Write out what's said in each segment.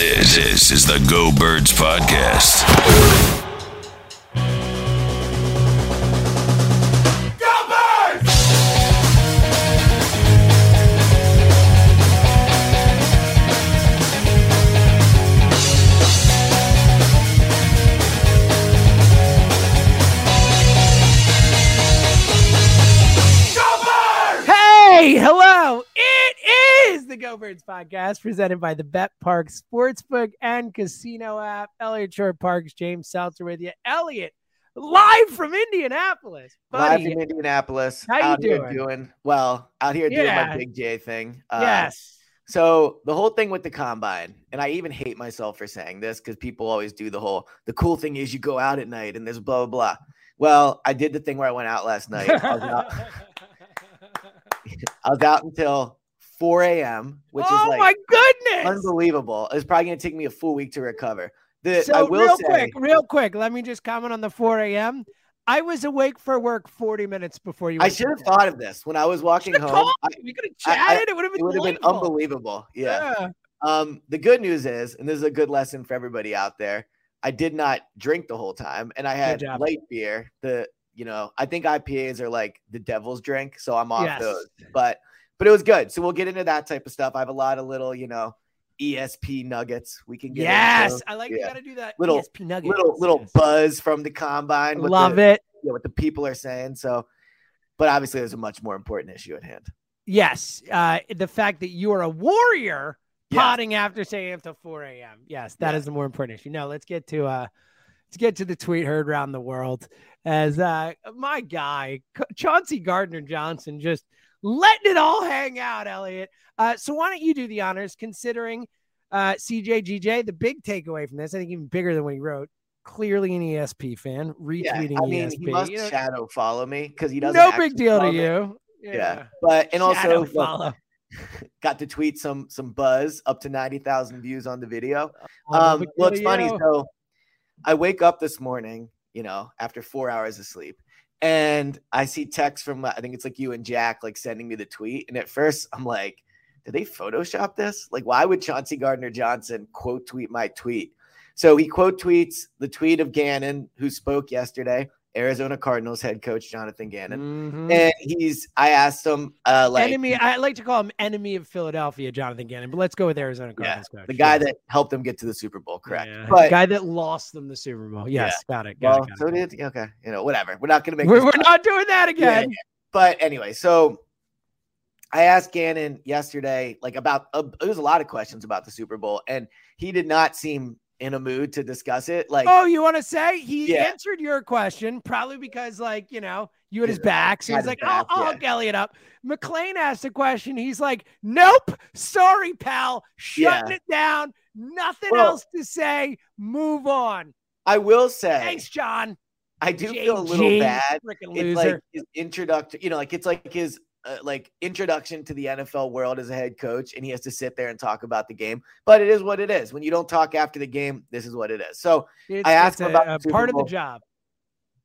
This, is the Go Birds Podcast. Is the Go Birds podcast presented by the BetParx Sportsbook and Casino app. Elliot Shorr-Parks, James Seltzer with you. Elliot, live from Indianapolis. Live Buddy. from Indianapolis. How you out here doing? doing well. Out here doing my big J thing. Uh, yes. So the whole thing with the combine, and I even hate myself for saying this because people always do the whole. The cool thing is you go out at night and there's blah blah blah. Well, I did the thing where I went out last night. I was out, I was out until 4 a.m., which oh is like my goodness. unbelievable. It's probably gonna take me a full week to recover. The, So I will real say, quick, real quick, let me just comment on the 4 a.m. I was awake for work 40 minutes before you. I should have thought of this when I was walking home. I- We could I- have I- chatted. it would have it been would have been unbelievable. yeah. yeah. Um, the good news is, and this is a good lesson for everybody out there, I did not drink the whole time, and I had light beer. The you know, I think IPAs are like the devil's drink, so I'm off Yes. those. But but it was good. So we'll get into that type of stuff. I have a lot of little, you know, ESP nuggets we can get Yes, into. I like Yeah. you got to do that. Little- ESP nuggets. little little yes. buzz from the combine. with Love the, it. you know, what the people are saying. So, but obviously, there's a much more important issue at hand. Yes, uh, the fact that you are a warrior Yeah. potting after saying until 4 a.m. Yes, that is the more important issue. No, let's get to uh, let's get to the tweet heard around the world as uh, my guy Chauncey Gardner Johnson just letting it all hang out. Elliot, uh, so why don't you do the honors? Considering uh, CJGJ, the big takeaway from this, I think even bigger than what he wrote. Clearly an ESP fan, Yeah, retweeting I mean, ESP. he must You know, shadow follow me because he doesn't. no big deal to you. Yeah. but and Shadow also follow. got to tweet some some buzz up to 90,000 views on the video. Um well it's funny so I wake up this morning, you know, after 4 hours of sleep and I see text from I think it's like you and Jack like sending me the tweet and at first I'm like did they photoshop this? Like why would Chauncey Gardner Johnson quote tweet my tweet? So he quote tweets the tweet of Gannon who spoke yesterday, Arizona Cardinals head coach Jonathan Gannon. Mhm. And he's I asked him uh like enemy. I like to call him enemy of Philadelphia, Jonathan Gannon. But let's go with Arizona Yeah, Cardinals coach. the guy Yes. that helped them get to the Super Bowl, correct? Yeah. But the guy that lost them the Super Bowl. Yes, got it. Got well, it, got so it. did okay, you know, whatever. We're not gonna make We're, we're not doing that Yeah, again. But anyway, so I asked Gannon yesterday, like about uh, there was a lot of questions about the Super Bowl, and he did not seem in a mood to discuss it. Like, Oh, you want to say he Yeah. answered your question probably because, like, you know, you had his back. So he's like, I'll, back, I'll yeah. hook Elliot up. McLean asked a question. He's like, Nope, sorry, pal. Shutting Yeah. it down. Nothing Well- else to say. Move on. I will say, Thanks, John. I do feel a little bad. It's loser. like his introduction, you know, like it's like his uh, like introduction to the NFL world as a head coach, and he has to sit there and talk about the game. But it is what it is. When you don't talk after the game, this is what it is. So It's- I asked him a- about a part of the job.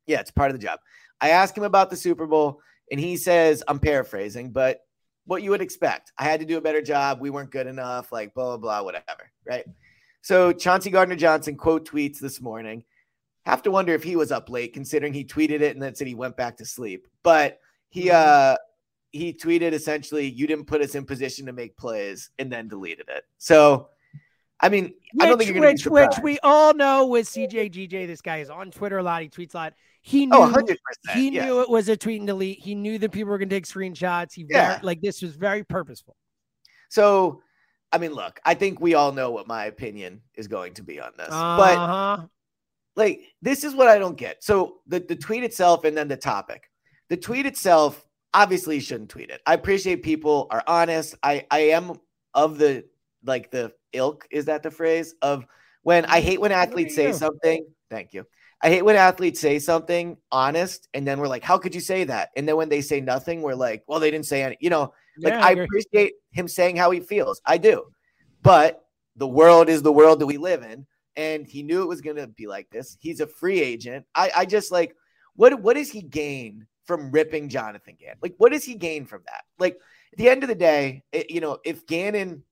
Yeah, it's part of the job. I asked him about the Super Bowl, and he says, I'm paraphrasing, but what you would expect. I had to do a better job. We weren't good enough, like blah, blah, blah, whatever. Right. So Chauncey Gardner Johnson quote tweets this morning. Have to wonder if he was up late, considering he tweeted it and then said he went back to sleep. But he uh he tweeted essentially, you didn't put us in position to make plays and then deleted it. So I mean, which, I don't think you're going which, to which we all know with CJ GJ. This guy is on Twitter a lot. He tweets a lot. He knew oh, 100 percent. he yeah. knew it was a tweet and delete. He knew that people were going to take screenshots. He Yeah. like this was very purposeful. So, I mean, look, I think we all know what my opinion is going to be on this, but Uh-huh. like this is what I don't get. So the, the tweet itself and then the topic. The tweet itself, obviously you shouldn't tweet it. I appreciate people are honest. I I am of the like the ilk, is that the phrase? Of when I hate when athletes say something. Thank you. I hate when athletes say something honest and then we're like, how could you say that? And then when they say nothing, we're like, well, they didn't say any, you know, like Yeah, I appreciate him saying how he feels. I do. But the world is the world that we live in. And he knew it was gonna be like this. He's a free agent. I, I just like what what does he gain from ripping Jonathan Gannon? Like, what does he gain from that? Like at the end of the day, it- you know, if Gannon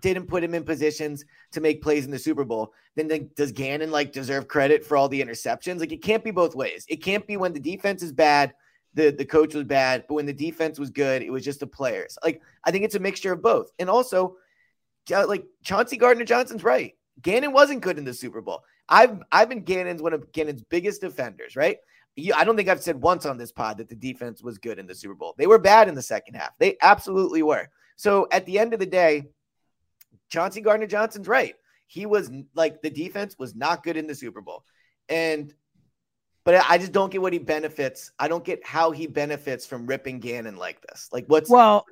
didn't put him in positions to make plays in the Super Bowl, then, then does Gannon like deserve credit for all the interceptions? Like it can't be both ways. It can't be when the defense is bad, the the coach was bad, but when the defense was good, it was just the players. Like I think it's a mixture of both. And also, like Chauncey Gardner Johnson's right. Gannon wasn't good in the Super Bowl. I've I've been Gannon's one of Gannon's biggest defenders, right? You, I don't think I've said once on this pod that the defense was good in the Super Bowl. They were bad in the second half. They absolutely were. So at the end of the day, Chauncey Gardner Johnson's right. He was like the defense was not good in the Super Bowl. And but I just don't get what he benefits. I don't get how he benefits from ripping Gannon like this. Like what's Well,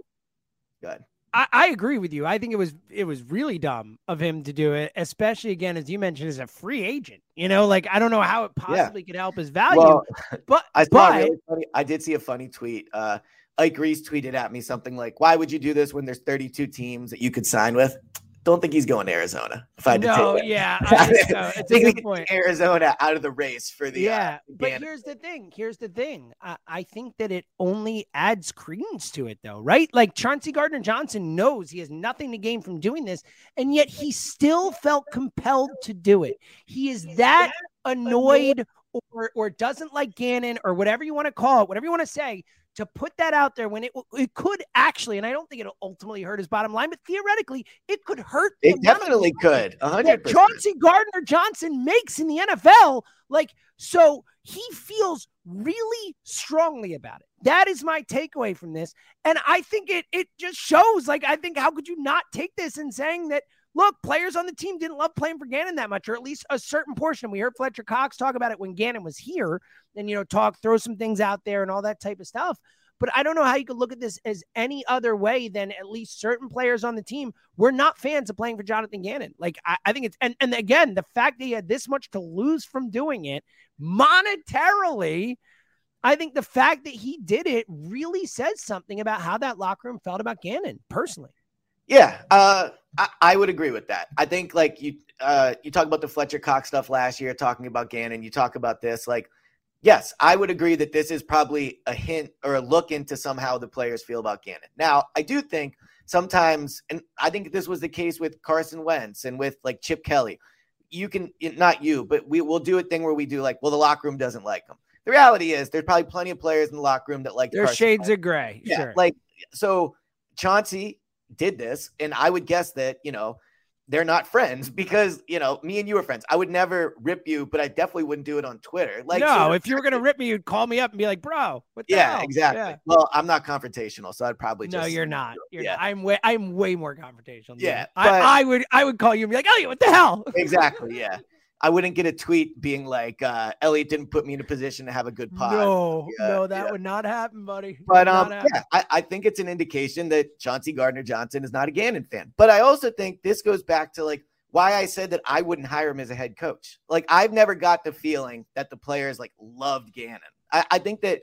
good? I, I agree with you. I think it was it was really dumb of him to do it, especially again as you mentioned as a free agent. You know, like I don't know how it possibly could help his value, Well, but I saw but really funny. I did see a funny tweet. Uh, Ike Reese tweeted at me something like, "Why would you do this when there's 32 teams that you could sign with?" Don't think he's going to Arizona. If I had to no, take it. yeah, I think so. I It's a think we good point. Arizona out of the race for the uh, yeah, but here's the thing. Here's the thing. I, I think that it only adds credence to it, though, right? Like Chauncey Gardner Johnson knows he has nothing to gain from doing this, and yet he still felt compelled to do it. He is that annoyed or or doesn't like Gannon or whatever you want to call it, whatever you want to say, to put that out there when it it could actually, and I don't think it'll ultimately hurt his bottom line, but theoretically, it could hurt. It definitely could. that 100. percent Chauncey Gardner Johnson makes in the NFL. Like, so he feels really strongly about it. That is my takeaway from this. And I think it it just shows, like, I think how could you not take this and saying that look, players on the team didn't love playing for Gannon that much, or at least a certain portion. We heard Fletcher Cox talk about it when Gannon was here and you know, talk, throw some things out there and all that type of stuff. But I don't know how you could look at this as any other way than at least certain players on the team were not fans of playing for Jonathan Gannon. Like I, I think it's and and again the fact that he had this much to lose from doing it monetarily, I think the fact that he did it really says something about how that locker room felt about Gannon personally. Yeah, uh, I, I would agree with that. I think like you uh, you talk about the Fletcher Cox stuff last year, talking about Gannon. You talk about this, like yes, I would agree that this is probably a hint or a look into somehow the players feel about Gannon. Now, I do think sometimes, and I think this was the case with Carson Wentz and with like Chip Kelly. You can not you, but we will do a thing where we do like, well, the locker room doesn't like him. The reality is, there's probably plenty of players in the locker room that like There's shades Wentz. of gray. Yeah, sure. like so Chauncey did this, and I would guess that you know they're not friends because you know me and you are friends. I would never rip you, but I definitely wouldn't do it on Twitter. Like, no, so- if you were gonna rip me, you'd call me up and be like, "Bro, what the yeah, hell?" exactly. Yeah. Well, I'm not confrontational, so I'd probably just No, you're not. You're yeah. not. I'm way. I'm way more confrontational. Yeah, I, I would. I would call you and be like, "Elliot, what the hell?" exactly. Yeah, I wouldn't get a tweet being like, uh, "Elliot didn't put me in a position to have a good pod." No, Yeah, no, that yeah. would not happen, buddy. But um, yeah, I, I think it's an indication that Chauncey Gardner Johnson is not a Gannon fan. But I also think this goes back to like why I said that I wouldn't hire him as a head coach. Like I've never got the feeling that the players like loved Gannon. I, I think that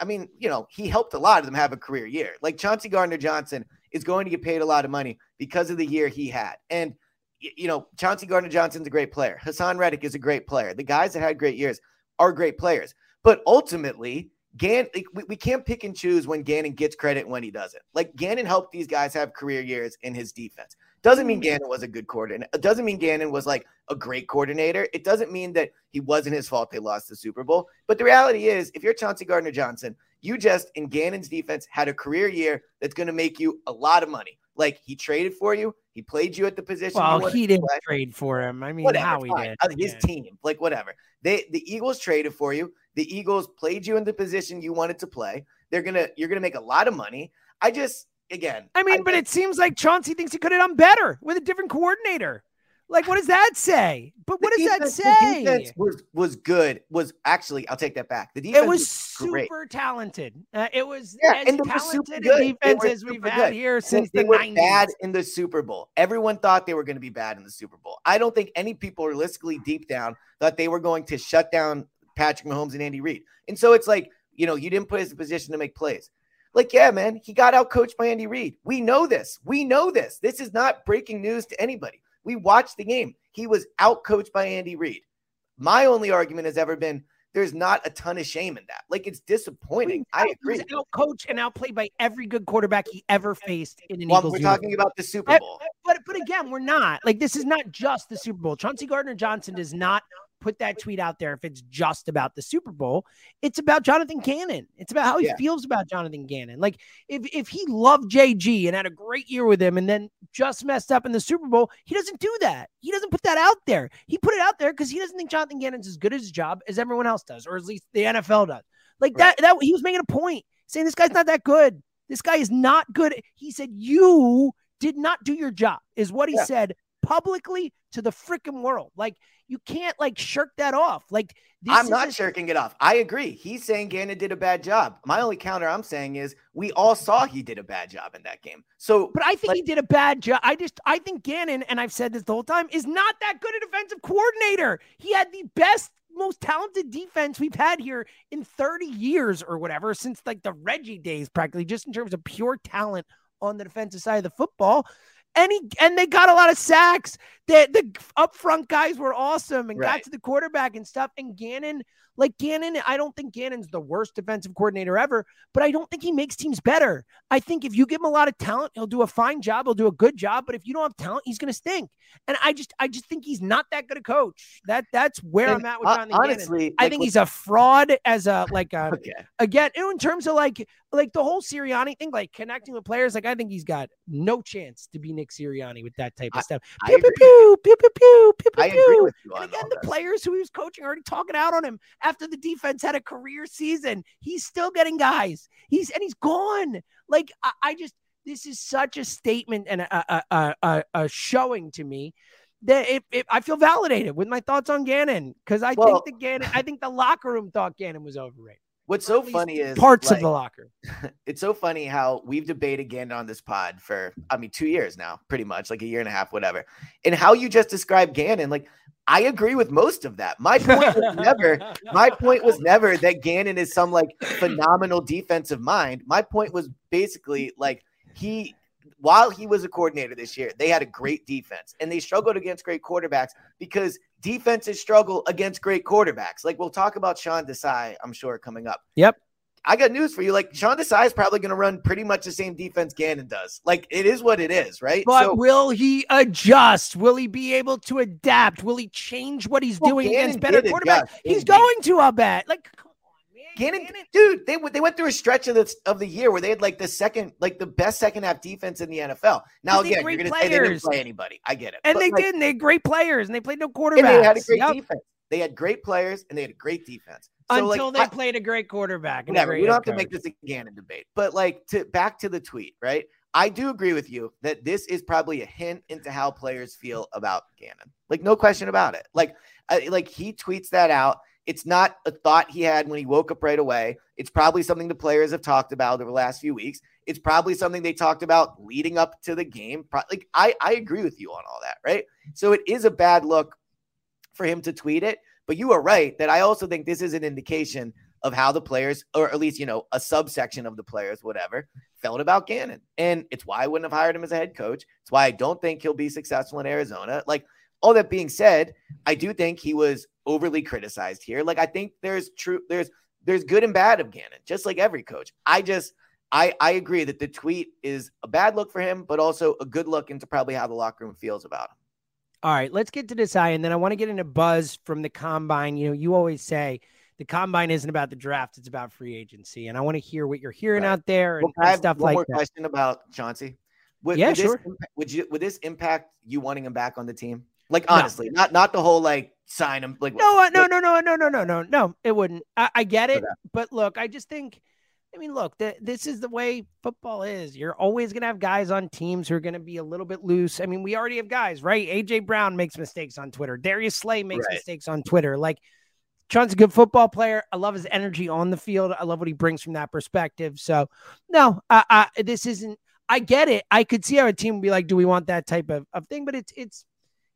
I mean, you know, he helped a lot of them have a career year. Like Chauncey Gardner Johnson is going to get paid a lot of money because of the year he had. And you know, Chauncey Gardner Johnson's a great player. Haason Reddick is a great player. The guys that had great years are great players. But ultimately, Gann, like, we, we can't pick and choose when Gannon gets credit when he doesn't. Like Gannon helped these guys have career years in his defense. Doesn't mean Gannon was a good coordinator. It doesn't mean Gannon was like a great coordinator. It doesn't mean that he wasn't his fault they lost the Super Bowl. But the reality is, if you're Chauncey Gardner Johnson, you just in Gannon's defense had a career year that's going to make you a lot of money. Like he traded for you, he played you at the position. Well, he didn't play. trade for him. I mean, Whatever, how he fine. did. His Yeah. team, like whatever. They the Eagles traded for you. The Eagles played you in the position you wanted to play. They're gonna you're gonna make a lot of money. I just again, I mean, but think- it seems like Chauncey thinks he could have done better with a different coordinator. Like, what does that say? But what the does defense- that say? was was good. Was actually, I'll take that back. The defense It was great. super talented. Uh, it was Yeah, as and talented good. a defense as we've super had good. here since they the were 90s. bad in the Super Bowl. Everyone thought they were going to be bad in the Super Bowl. I don't think any people realistically deep down thought they were going to shut down Patrick Mahomes and Andy Reid. And so it's like, you know, you didn't put us in a position to make plays. Like, yeah, man, he got out coached by Andy Reid. We know this. We know this. This is not breaking news to anybody. We watched the game. He was out coached by Andy Reid. My only argument has ever been there's not a ton of shame in that. Like, it's disappointing. I agree. outcoached and outplayed by every good quarterback he ever faced in an Well, Eagles we're talking about the Super Bowl. But but again, we're not like this is not just the Super Bowl. Chauncey Gardner Johnson does not put that tweet out there if it's just about the Super Bowl. It's about Jonathan Gannon. It's about how he Yeah. feels about Jonathan Gannon. Like if if he loved JG and had a great year with him and then just messed up in the Super Bowl, he doesn't do that. He doesn't put that out there. He put it out there because he doesn't think Jonathan Gannon's as good at his job as everyone else does, or at least the NFL does. Like Right. that that he was making a point saying this guy's not that good. This guy is not good. He said you did not do your job, is what he Yeah. said publicly to the freaking world. Like you can't like shirk that off. Like this I'm not a- shirking it off. I agree. He's saying Gannon did a bad job. My only counter I'm saying is we all saw he did a bad job in that game. So, But I think Like- he did a bad job. I just I think Gannon, and I've said this the whole time, is not that good a defensive coordinator. He had the best, most talented defense we've had here in 30 years or whatever, since like the Reggie days, practically, just in terms of pure talent on the defensive side of the football. And he and they got a lot of sacks. The the up front guys were awesome and got to the quarterback and stuff. And Gannon, like Gannon, I don't think Gannon's the worst defensive coordinator ever, but I don't think he makes teams better. I think if you give him a lot of talent, he'll do a fine job. He'll do a good job. But if you don't have talent, he's going to stink. And I just, I just think he's not that good a coach. That that's where and I'm at with hon- Jonathan Gannon. honestly, I like, think he's a fraud as a like a okay. again you know, in terms of like like the whole Sirianni thing, like connecting with players. Like I think he's got no chance to be Nick Sirianni with that type of I- stuff. I Pew pew agree. pew pew pew pew pew pew. I agree pew. with you And again, the players who he was coaching are already talking out on him after the defense had a career season. He's still getting guys. He's and he's gone. Like I, I just this is such a statement and a a, a, a, a showing to me that it, it, I feel validated with my thoughts on Gannon because I Well- think the Gannon I think the locker room thought Gannon was overrated. What's so funny is parts like, of the locker. it's so funny how we've debated Gannon on this pod for, I mean, two years now, pretty much, like a year and a half, whatever. And how you just described Gannon, like I agree with most of that. My point was never, my point was never that Gannon is some like phenomenal defensive mind. My point was basically like he, while he was a coordinator this year, they had a great defense and they struggled against great quarterbacks because defenses struggle against great quarterbacks. Like we'll talk about Sean Desai, I'm sure, coming up. Yep. I got news for you. Like Sean Desai is probably going to run pretty much the same defense Gannon does. Like it is what it is, right? But So- will he adjust? Will he be able to adapt? Will he change what he's Well, doing against better quarterbacks? He's going to, I'll bet. Like, come on, man. Gannon, dude, they went- they went through a stretch of the of the year where they had like the second, like the best second half defense in the NFL. Now again, you're gonna say they didn't players. play anybody. I get it, and But, they like, did. And they had great players, and they played no quarterback. they had a great Yep. defense. They had great players and they had a great defense. So Until like, they I- played a great quarterback. Whatever. We don't have to make this a Gannon debate, but like to back to the tweet, right? I do agree with you that this is probably a hint into how players feel about Gannon. Like no question about it. Like I, like he tweets that out. It's not a thought he had when he woke up right away. It's probably something the players have talked about over the last few weeks. It's probably something they talked about leading up to the game. Like I I agree with you on all that, right? So it is a bad look for him to tweet it, but you are right that I also think this is an indication of how the players, or at least, you know, a subsection of the players, whatever, felt about Gannon. And it's why I wouldn't have hired him as a head coach. It's why I don't think he'll be successful in Arizona. Like, all that being said, I do think he was overly criticized here. Like, I think there's true, there's, there's good and bad of Gannon, just like every coach. I just, I, I agree that the tweet is a bad look for him, but also a good look into probably how the locker room feels about him. All right, let's get to this eye, and then I want to get into buzz from the combine. You know, you always say the combine isn't about the draft; it's about free agency, and I want to hear what you're hearing Right. out there and, Well, and I have stuff one like more that. question about Chauncey. Would, Yeah, would this sure. impa- would you would this impact you wanting him back on the team? Like No. honestly, not not the whole like sign him like No, uh, no, no, no, no, no, no, no, no. It wouldn't. I, I get it, but look, I just think. I mean, look, th- this is the way football is. You're always going to have guys on teams who are going to be a little bit loose. I mean, we already have guys, right? AJ Brown makes mistakes on Twitter. Darius Slay makes Right. mistakes on Twitter. Like, Sean's a good football player. I love his energy on the field. I love what he brings from that perspective. So, no, I, I, this isn't. I get it. I could see how a team would be like, "Do we want that type of, of thing?" But it's it's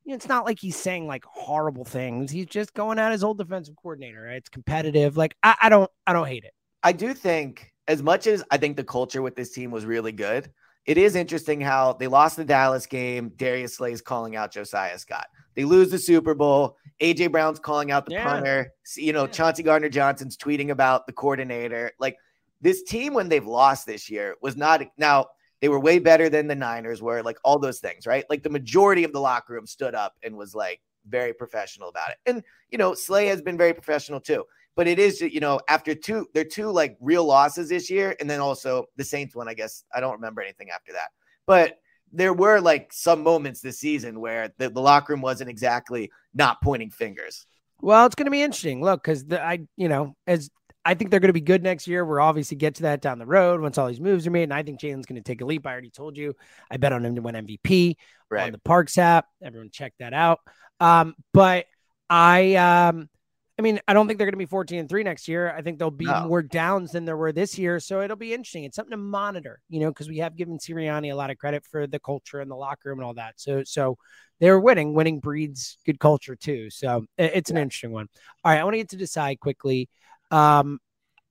you know, it's not like he's saying like horrible things. He's just going at his old defensive coordinator. Right? It's competitive. Like I, I don't I don't hate it. I do think, as much as I think the culture with this team was really good, it is interesting how they lost the Dallas game. Darius Slay's calling out Josiah Scott. They lose the Super Bowl. AJ Brown's calling out the Yeah. punter. You know, Yeah. Chauncey Gardner Johnson's tweeting about the coordinator. Like this team, when they've lost this year, was not now. They were way better than the Niners were, like all those things, right? Like the majority of the locker room stood up and was like very professional about it. And you know, Slay has been very professional too but it is you know after two they're two like real losses this year and then also the saints one i guess i don't remember anything after that but there were like some moments this season where the, the locker room wasn't exactly not pointing fingers Well, it's going to be interesting. Look, because I you know as I think they're going to be good next year. We're obviously get to that down the road once all these moves are made, and I think Jalen's going to take a leap. I already told you. I bet on him to win MVP. on the Parx app. Everyone check that out. Um, but I um I mean, I don't think they're going to be 14 and 3 next year. I think there'll be No. more downs than there were this year. So it'll be interesting. It's something to monitor, you know, because we have given Sirianni a lot of credit for the culture and the locker room and all that. So, so they're winning. Winning breeds good culture too. So it's an Yeah. interesting one. All right. I want to get to decide quickly. Um,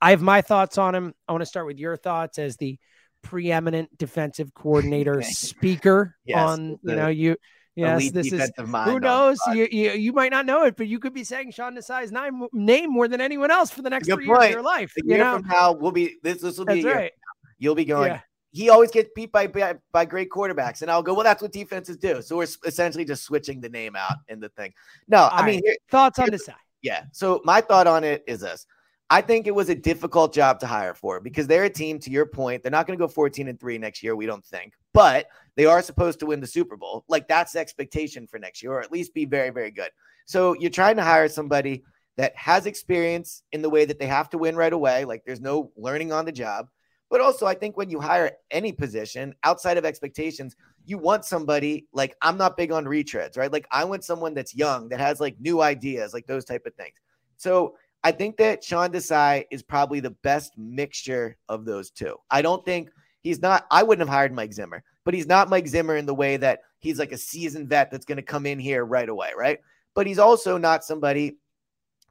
I have my thoughts on him. I want to start with your thoughts as the preeminent defensive coordinator speaker Yes, on, you know, you, yes, this is, who knows? You, you you might not know it, but you could be saying Sean Desai's name, name more than anyone else for the next Good three years of your life. a You year know, from now we'll be this this will be right. you'll be going Yeah. he always gets beat by, by by great quarterbacks and i'll go well that's what defenses do so we're essentially just switching the name out in the thing no i mean right. here, Thoughts on Desai? Yeah. So my thought on it is this. I think it was a difficult job to hire for because they're a team, to your point, they're not going to go 14 and 3 next year, we don't think. But they are supposed to win the Super Bowl. Like that's the expectation for next year, or at least be very, very good. So you're trying to hire somebody that has experience in the way that they have to win right away. Like there's no learning on the job. But also, I think when you hire any position outside of expectations, you want somebody like I'm not big on retreads, right? Like I want someone that's young, that has like new ideas, like those type of things. So I think that Sean Desai is probably the best mixture of those two. I don't think he's not, I wouldn't have hired Mike Zimmer, but he's not Mike Zimmer in the way that he's like a seasoned vet that's going to come in here right away, right? But he's also not somebody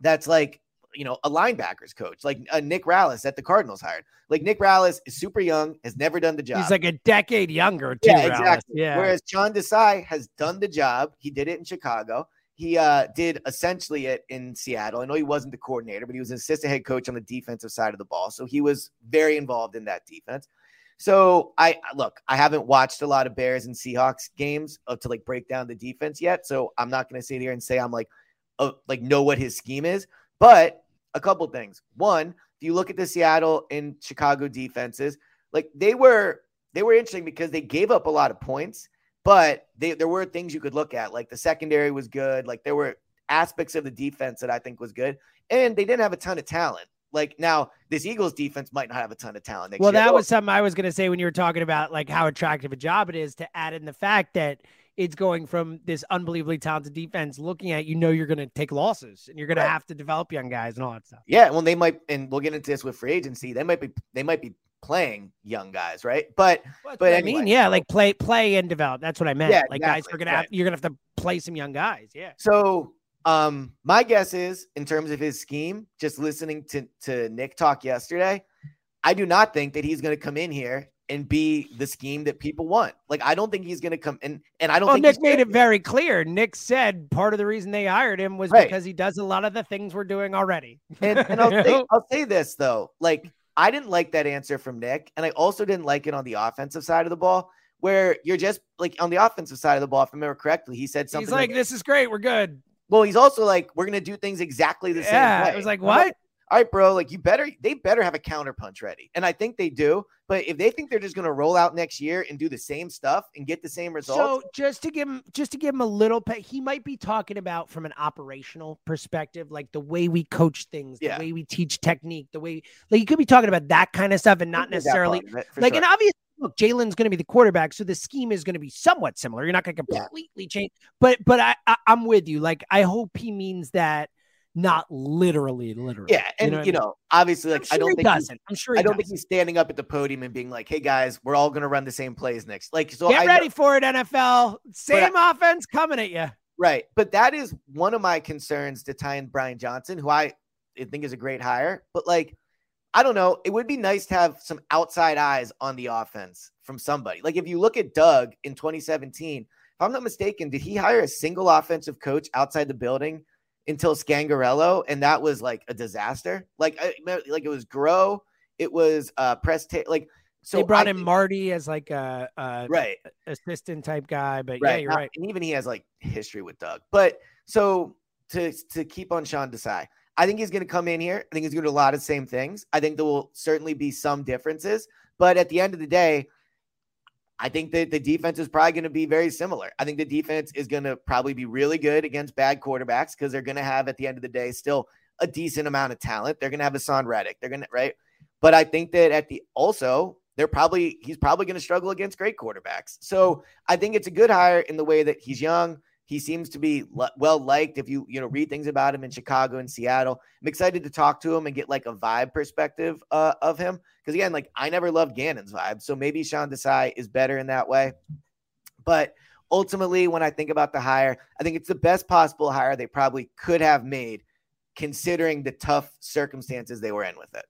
that's like, you know, a linebackers coach, like uh, Nick Rallis that the Cardinals hired. Like Nick Rallis is super young, has never done the job. He's like a decade younger. Too, Yeah, Rallis. exactly. Yeah. Whereas Sean Desai has done the job. He did it in Chicago. He uh, did essentially it in Seattle. I know he wasn't the coordinator, but he was an assistant head coach on the defensive side of the ball. So he was very involved in that defense. So I look, I haven't watched a lot of Bears and Seahawks games uh, to like break down the defense yet. So I'm not going to sit here and say I'm like, uh, like know what his scheme is. But a couple things. One, if you look at the Seattle and Chicago defenses, like they were they were interesting because they gave up a lot of points, but they, there were things you could look at. Like the secondary was good. Like there were aspects of the defense that I think was good, and they didn't have a ton of talent. Like now, this Eagles defense might not have a ton of talent. Well, year. that was something I was going to say when you were talking about like how attractive a job it is to add in the fact that it's going from this unbelievably talented defense looking at you know you're going to take losses and you're going Right. to have to develop young guys and all that stuff. Yeah, well, they might, and we'll get into this with free agency. They might be, they might be playing young guys, right? But But But I mean, yeah, like play, play and develop. That's what I meant. Yeah, like guys exactly, are gonna have, you're gonna have to play some young guys. Yeah. So um my guess is in terms of his scheme, just listening to to Nick talk yesterday, I do not think that he's going to come in here and be the scheme that people want. Like I don't think he's going to come in and I don't Well, think Nick made gonna it very clear. Nick said part of the reason they hired him was Right. because he does a lot of the things we're doing already. And, and I'll, say. I'll say this though, like I didn't like that answer from Nick, and I also didn't like it on the offensive side of the ball, where you're just like on the offensive side of the ball. If I remember correctly, he said something He's like, "This is great. We're good." "Well, he's also like, we're gonna do things exactly the same Yeah. way." It was like, what? All right, bro, like you better, they better have a counterpunch ready. And I think they do. But if they think they're just going to roll out next year and do the same stuff and get the same results, so just to give him, just to give him a little pet, he might be talking about from an operational perspective, like the way we coach things, the Yeah. way we teach technique, the way, like you could be talking about that kind of stuff and not necessarily it, like, sure. and obviously, look, Jalen's going to be the quarterback, so the scheme is going to be somewhat similar. You're not going to Yeah. completely change, but but I, I I'm with you. Like, I hope he means that not literally, literally. yeah, and know what I you mean? know, obviously, like sure I don't think he's- doesn't. I'm sure I don't doesn't. he's standing up at the podium and being like, "Hey guys, we're all going to run the same plays next." Like, so Get I know- ready for it, NFL. Same offense coming at you. Right. But that is one of my concerns to tie in Brian Johnson, who I think is a great hire. But like, I don't know. It would be nice to have some outside eyes on the offense from somebody. Like if you look at Doug in 2017, if I'm not mistaken, did he hire a single offensive coach outside the building until Scangarello? And that was like a disaster. Like, I, like it was Groh, it was uh press ta- like so they brought I in Marty as like a, a right. assistant type guy, but right. yeah, you're Not- right. And even he has like history with Doug. But so to to keep on Sean Desai, I think he's going to come in here. I think he's going to do a lot of same things. I think there will certainly be some differences, but at the end of the day, I think that the defense is probably going to be very similar. I think the defense is going to probably be really good against bad quarterbacks because they're going to have at the end of the day still a decent amount of talent. They're going to have Haason Reddick. They're going to right, but I think that at the also they're probably he's probably going to struggle against great quarterbacks. So I think it's a good hire in the way that he's young. He seems to be well liked. If you you know read things about him in Chicago and Seattle, I'm excited to talk to him and get like a vibe perspective uh, of him. Because again, like I never loved Gannon's vibe, so maybe Sean Desai is better in that way. But ultimately, when I think about the hire, I think it's the best possible hire they probably could have made, considering the tough circumstances they were in with it.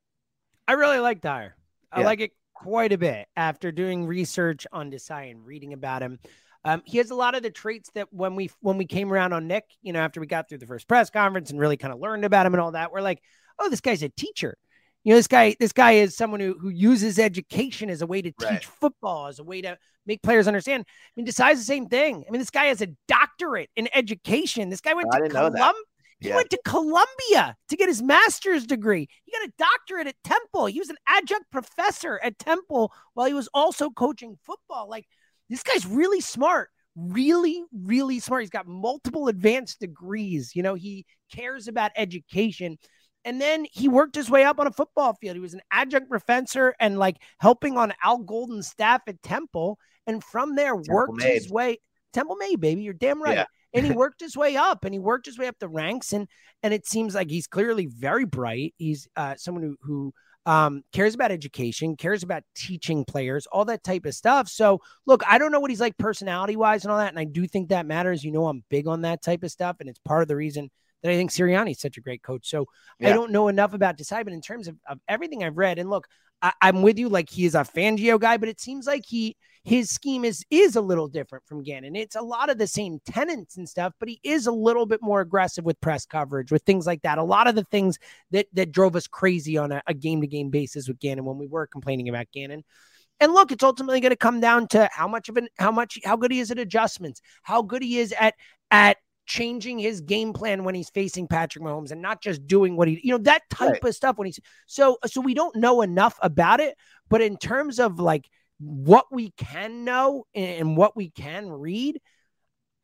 I really like Dyer. I Yeah. like it quite a bit after doing research on Desai and reading about him. Um, he has a lot of the traits that when we when we came around on Nick, you know, after we got through the first press conference and really kind of learned about him and all that, we're like, oh, this guy's a teacher. You know, this guy, this guy is someone who, who uses education as a way to teach Right. football, as a way to make players understand. I mean, Desai's the same thing. I mean, this guy has a doctorate in education. This guy went I to didn't know that. Columbia. He Yeah. went to Columbia to get his master's degree. He got a doctorate at Temple. He was an adjunct professor at Temple while he was also coaching football. Like this guy's really smart, really, really smart. He's got multiple advanced degrees. You know, he cares about education. And then he worked his way up on a football field. He was an adjunct professor and like helping on Al Golden's staff at Temple. And from there, worked his way. Temple may baby. You're damn right Yeah. and he worked his way up and he worked his way up the ranks and and it seems like he's clearly very bright he's uh, someone who who um, cares about education cares about teaching players all that type of stuff. So look i don't know what he's like personality wise and all that and i do think that matters. You know i'm big on that type of stuff and it's part of the reason that i think Sirianni Sirianni's such a great coach. So i don't know enough about Desai, but in terms of, of everything i've read and look I, i'm with you like he is a fangio guy but it seems like he his scheme is is a little different from Gannon. It's a lot of the same tenants and stuff, but he is a little bit more aggressive with press coverage, with things like that. A lot of the things that that drove us crazy on a game to game basis with Gannon when we were complaining about Gannon. And look, it's ultimately going to come down to how much of an how much how good he is at adjustments, how good he is at at changing his game plan when he's facing Patrick Mahomes and not just doing what he you know that type Right. of stuff when he's so so we don't know enough about it, but in terms of like what we can know and what we can read,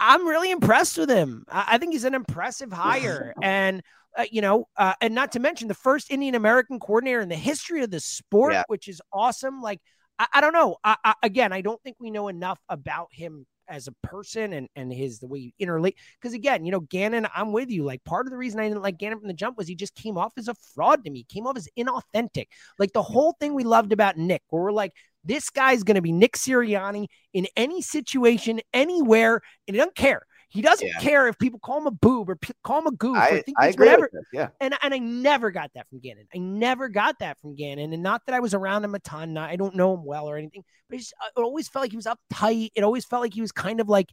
I'm really impressed with him. I, think he's an impressive hire, and uh, you know, uh, and not to mention the first Indian American coordinator in the history of the sport, Yeah. which is awesome. Like, I, I don't know. I, I, again, I don't think we know enough about him as a person and and his the way he interrelate. Because again, you know, Gannon, I'm with you. Like, part of the reason I didn't like Gannon from the jump was he just came off as a fraud to me. Came off as inauthentic. Like the whole thing we loved about Nick, where we're like, this guy's going to be Nick Sirianni in any situation, anywhere, and he doesn't care. He doesn't Yeah. care if people call him a boob or p- call him a goof or think I he's agree whatever. Yeah. And and I never got that from Gannon. I never got that from Gannon. And not that I was around him a ton. Not, I don't know him well or anything, but it, just, it always felt like he was uptight. It always felt like he was kind of like,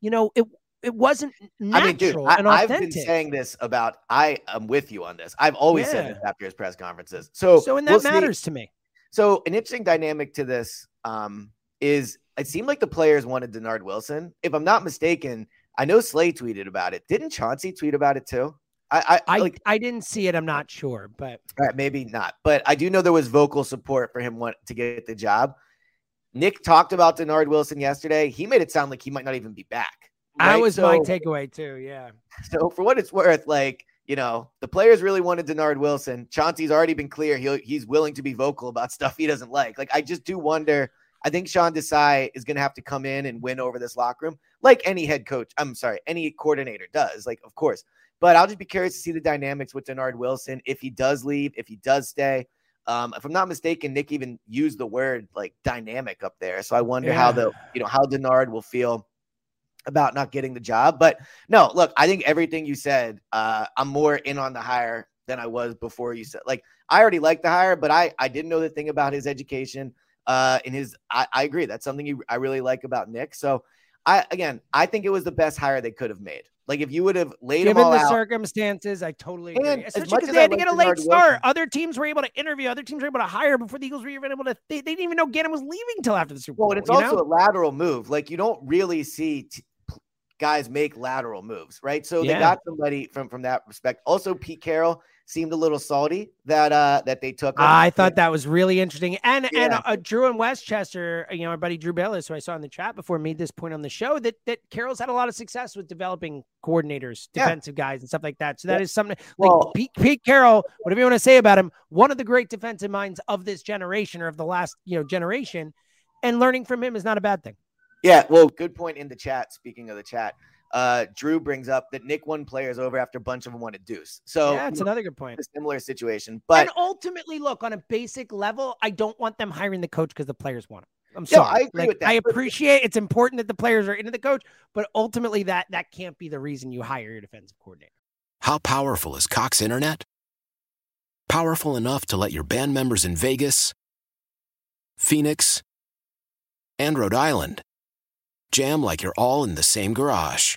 you know, it it wasn't natural I mean, dude, and I, I've been saying this about. I am with you on this. I've always said Yeah. this after his press conferences. So, so and that we'll see. matters to me. So, an interesting dynamic to this um, is it seemed like the players wanted Dennard Wilson. If I'm not mistaken, I know Slay tweeted about it. Didn't Chauncey tweet about it too? I, I like I didn't see it. I'm not sure, but right, maybe not. But I do know there was vocal support for him want to get the job. Nick talked about Dennard Wilson yesterday. He made it sound like he might not even be back. that right? was my takeaway too. Yeah. So for what it's worth, like you know, the players really wanted Dennard Wilson. Chauncey's already been clear he he's willing to be vocal about stuff he doesn't like. Like I just do wonder. I think Sean Desai is going to have to come in and win over this locker room, like any head coach. I'm sorry, any coordinator does. Like of course, but I'll just be curious to see the dynamics with Dennard Wilson if he does leave, if he does stay. Um, if I'm not mistaken, Nick even used the word like dynamic up there. So I wonder how the you know how Dennard will feel about not getting the job. But no, look, I think everything you said, uh, I'm more in on the hire than I was before you said. Like, I already like the hire, but I I didn't know the thing about his education. Uh, in his, I, I agree. That's something you, I really like about Nick. So, I again, I think it was the best hire they could have made. Like, if you would have laid Given the out, circumstances, I totally agree. And Especially because they had to get a late start. Other teams were able to interview. Other teams were able to hire before the Eagles were even able to. They, they didn't even know Gannon was leaving until after the Super Bowl. well, and it's also know? a lateral move. Like, you don't really see t- guys make lateral moves, right? So Yeah. they got somebody from from that respect. Also, Pete Carroll seemed a little salty that uh that they took. him. I thought that was really interesting. And and uh, Drew and Westchester, you know, our buddy Drew Bellis, who I saw in the chat before, made this point on the show that that Carroll's had a lot of success with developing coordinators, Yeah. defensive guys, and stuff like that. So that Yeah. is something. Like Well- Pete, Pete Carroll, whatever you want to say about him, one of the great defensive minds of this generation or of the last you know generation, and learning from him is not a bad thing. Yeah, well, good point in the chat. Speaking of the chat, uh, Drew brings up that Nick won players over after a bunch of them wanted Duce. So yeah, it's you know, another good point. a similar situation. But and ultimately, look on a basic level, I don't want them hiring the coach because the players want it. I'm Yeah, sorry. I agree Like, with that, I appreciate it's important that the players are into the coach, but ultimately that that can't be the reason you hire your defensive coordinator. How powerful is Cox Internet? Powerful enough to let your band members in Vegas, Phoenix, and Rhode Island jam like you're all in the same garage.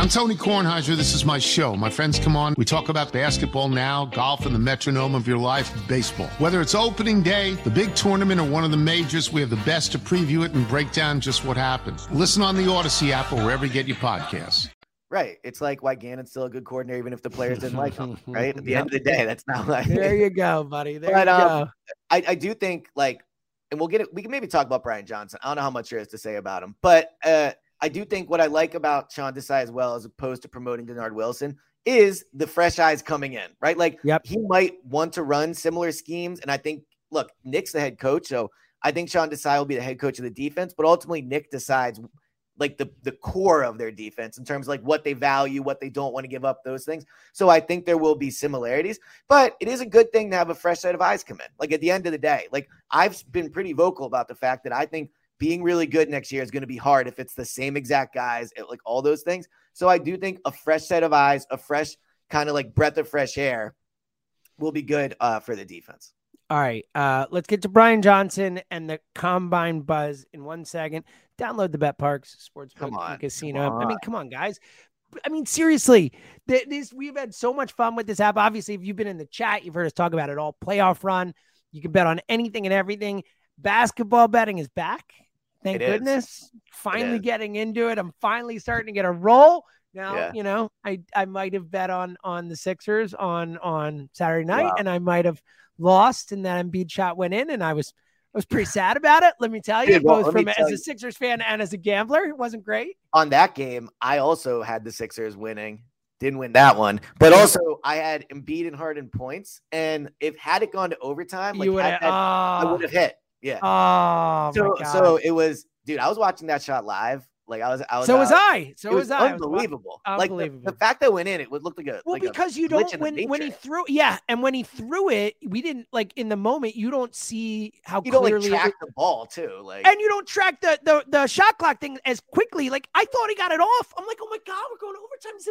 I'm Tony Kornheiser. This is my show. My friends come on. We talk about basketball now, golf, and the metronome of your life, baseball. Whether it's opening day, the big tournament, or one of the majors, we have the best to preview it and break down just what happens. Listen on the Odyssey app or wherever you get your podcasts. right, it's like why Gannon's still a good coordinator, even if the players didn't like him. Right, at the end of the day, that's not like. There you go, buddy. There But, you um, go. I, I do think like, and we'll get it. We can maybe talk about Brian Johnson. I don't know how much there is to say about him, but uh, I do think what I like about Sean Desai as well, as opposed to promoting Dennard Wilson, is the fresh eyes coming in, right? Like yep. he might want to run similar schemes. And I think, look, Nick's the head coach. So I think Sean Desai will be the head coach of the defense, but ultimately Nick decides like the, the core of their defense in terms of like what they value, what they don't want to give up, those things. So I think there will be similarities, but it is a good thing to have a fresh set of eyes come in. Like at the end of the day, like I've been pretty vocal about the fact that I think being really good next year is going to be hard if it's the same exact guys, like all those things. So I do think a fresh set of eyes, a fresh kind of like breath of fresh air will be good uh, for the defense. All right, uh, let's get to Brian Johnson and the combine buzz in one second. Download the BetParx Sports come on, Casino. I mean, come on, guys. I mean, seriously, this we've had so much fun with this app. Obviously, if you've been in the chat, you've heard us talk about it all. Playoff run, you can bet on anything and everything. Basketball betting is back. Thank It is. goodness. Finally getting into it. I'm finally starting to get a roll. Now, Yeah. you know, I I might have bet on on the Sixers on on Saturday night, Wow. and I might have lost, and that Embiid shot went in, and I was I was pretty sad about it. Let me tell you, Dude, well, both from as tell a Sixers fan and as a gambler, it wasn't great. on that game, I also had the Sixers winning. Didn't win that one, but also I had Embiid and Harden points. And if had it gone to overtime, like you would had have. that- I ah. would have hit. Yeah. oh so my God. so it was, dude. I was watching that shot live. Like I was, I was. so was. Uh, I. So was, was I. I was wa- unbelievable. the, Unbelievable. the fact that went in, it would look like a Well, like a because you don't when when he threw yeah, and when he threw it, we didn't like in the moment. You don't see how you don't like clearly, track was- the ball too. Like and you don't track the, the the shot clock thing as quickly. Like I thought he got it off. I'm like, oh my god, we're going overtime. It's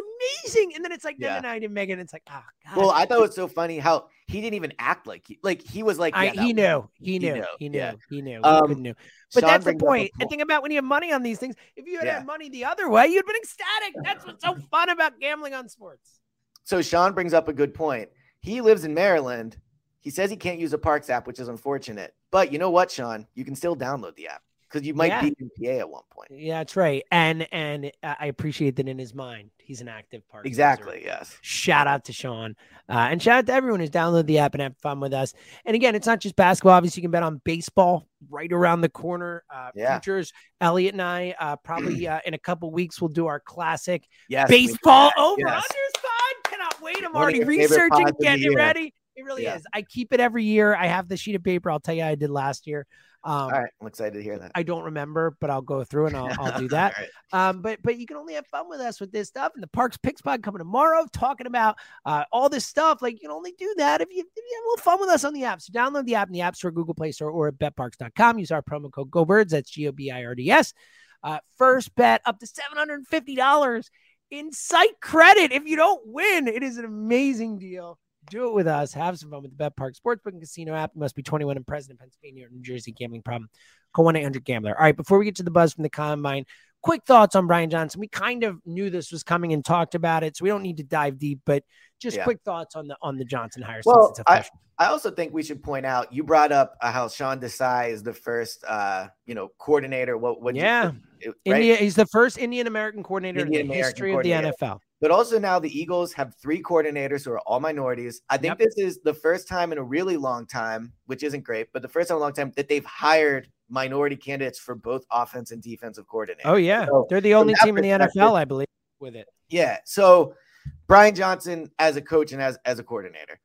amazing. And then it's like, no, Yeah. no, no, I didn't make it. And it's like, oh god. well, I thought it was so funny how he didn't even act like he like he was like yeah, that he knew, he he knew, knew, he knew, yeah. he knew, Um, knew. But Sean that's the brings up a point. And po- think about when you have money on these things. If you had Yeah. had money the other way, you'd been ecstatic. That's what's so fun about gambling on sports. So Sean brings up a good point. He lives in Maryland. He says he can't use a Parx app, which is unfortunate. But you know what, Sean? You can still download the app because you might Yeah. be in PA at one point. Yeah, that's right. And and uh, I appreciate that in his mind, he's an active part. Exactly. Yes. Shout out to Sean. Uh, and shout out to everyone who's downloaded the app and have fun with us. And again, it's not just basketball. Obviously, you can bet on baseball right around the corner. Uh, Yeah. Futures, Eliot and I, uh, probably uh, in a couple weeks, we'll do our classic Yes. baseball over Yes. unders pod. Cannot wait. I'm already researching, pods of the getting ready. It really Yeah. is. I keep it every year. I have the sheet of paper. I'll tell you, I did last year. Um, All right. I'm excited to hear that. I don't remember, but I'll go through and I'll, I'll do that. Right. Um, but but you can only have fun with us with this stuff. And the Parx Picks Pod coming tomorrow, talking about uh, all this stuff. Like you can only do that if you, if you have a little fun with us on the app. So download the app in the App Store, Google Play Store, or at betparx.com. Use our promo code GoBirds. That's G O B I R D S. Uh, first bet up to seven hundred and fifty dollars in site credit. If you don't win, it is an amazing deal. Do it with us. Have some fun with the BetParx Sportsbook and Casino app. You must be 21 and present in Pennsylvania or New Jersey. Gambling problem. Call 1 800 Gambler. All right, before we get to the buzz from the combine, quick thoughts on Brian Johnson. We kind of knew this was coming and talked about it, so we don't need to dive deep, but just Yeah. quick thoughts on the on the Johnson hire Well, I. I also think we should point out you brought up uh, how Sean Desai is the first, uh, you know, coordinator. What? what Yeah. right? India, he's the first Indian American coordinator in the American history of the. NFL. But also now the Eagles have three coordinators who are all minorities. I think Yep. this is the first time in a really long time, which isn't great, but the first time in a long time that they've hired minority candidates for both offense and defensive coordinators. Oh yeah, So, they're the only team in the NFL, I believe, with it. Yeah. So Brian Johnson as a coach and as as a coordinator.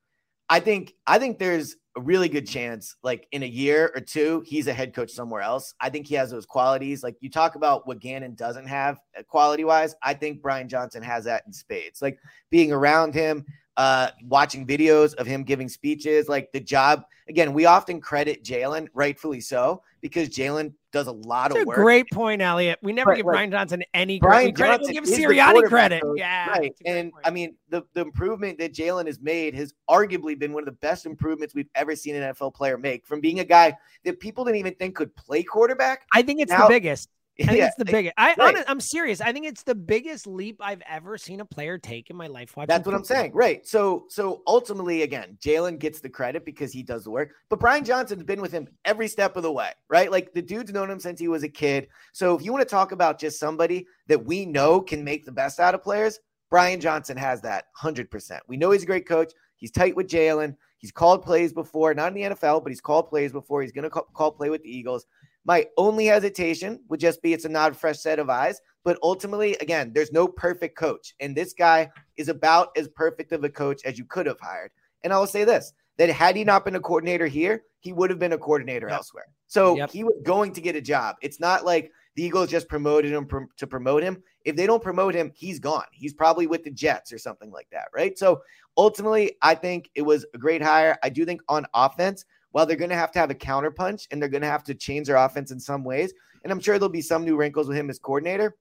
I think I think there's a really good chance, like in a year or two, he's a head coach somewhere else. I think he has those qualities. Like you talk about what Gannon doesn't have uh, quality wise. I think Brian Johnson has that in spades. Like being around him, uh, watching videos of him giving speeches, like the job. Again, we often credit Jalen, rightfully so, because Jalen does a lot That's of a work. great point, Eliot. We never Right, give right. Brian Johnson any Brian credit. Johnson we give Sirianni credit. coach, Yeah, right. it's a great And point. I mean, the the improvement that Jalen has made has arguably been one of the best improvements we've ever seen an NFL player make. From being a guy that people didn't even think could play quarterback. I think it's Now- the biggest. I think Yeah, it's the biggest. I, right. honest, I'm serious. I think it's the biggest leap I've ever seen a player take in my life. Watching That's what I'm saying. Right. So so ultimately, again, Jalen gets the credit because he does the work. But Brian Johnson's been with him every step of the way, right? Like the dude's known him since he was a kid. So if you want to talk about just somebody that we know can make the best out of players, Brian Johnson has that 100%. We know he's a great coach. He's tight with Jalen. He's called plays before, not in the NFL, but he's called plays before. He's going to call, call play with the Eagles. My only hesitation would just be it's a not fresh set of eyes But ultimately, again, there's no perfect coach. And this guy is about as perfect of a coach as you could have hired. And I will say this that had he not been a coordinator here, he would have been a coordinator yep. elsewhere. So yep. he was going to get a job. It's not like the Eagles just promoted him pr- to promote him. If they don't promote him, he's gone. He's probably with the Jets or something like that, right? So ultimately, I think it was a great hire. I do think on offense, while they're going to have to have a counterpunch and they're going to have to change their offense in some ways, and I'm sure there'll be some new wrinkles with him as coordinator.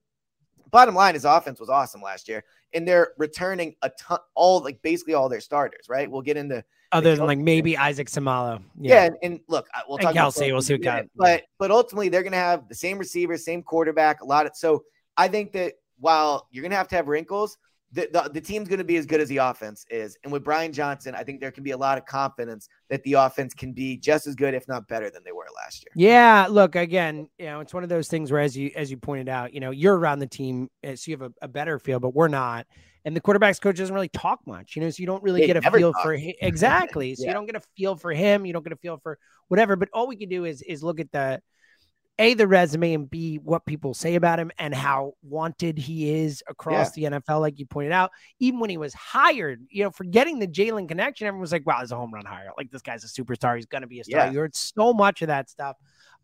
Bottom line, his offense was awesome last year, and they're returning a ton, all like basically all their starters. Right? We'll get into other than like maybe Isaac Seumalo. Yeah, yeah and, and, look, we'll talk and Kelce. We'll see what kind. But but ultimately, they're going to have the same receiver, same quarterback, a lot of. So I think that while you're going to have to have wrinkles, the, the, the team's going to be as good as the offense is. And with Brian Johnson, I think there can be a lot of confidence that the offense can be just as good, if not better, than they were last year. Yeah, look, again, you know, it's one of those things where, as you as you pointed out, you know, you're around the team, eh, so you have a, a better feel, but we're not. And the quarterbacks coach doesn't really talk much, you know, so you don't really they get a feel talk. for him. Exactly. So yeah. you don't get a feel for him. You don't get a feel for whatever. But all we can do is is look at the a the resume and b what people say about him and how wanted he is across yeah. the NFL, like you pointed out. Even when he was hired, you know, forgetting the Jalen connection, everyone was like, "Wow, he's a home run hire. Like this guy's a superstar. He's going to be a star." Yeah. You heard so much of that stuff.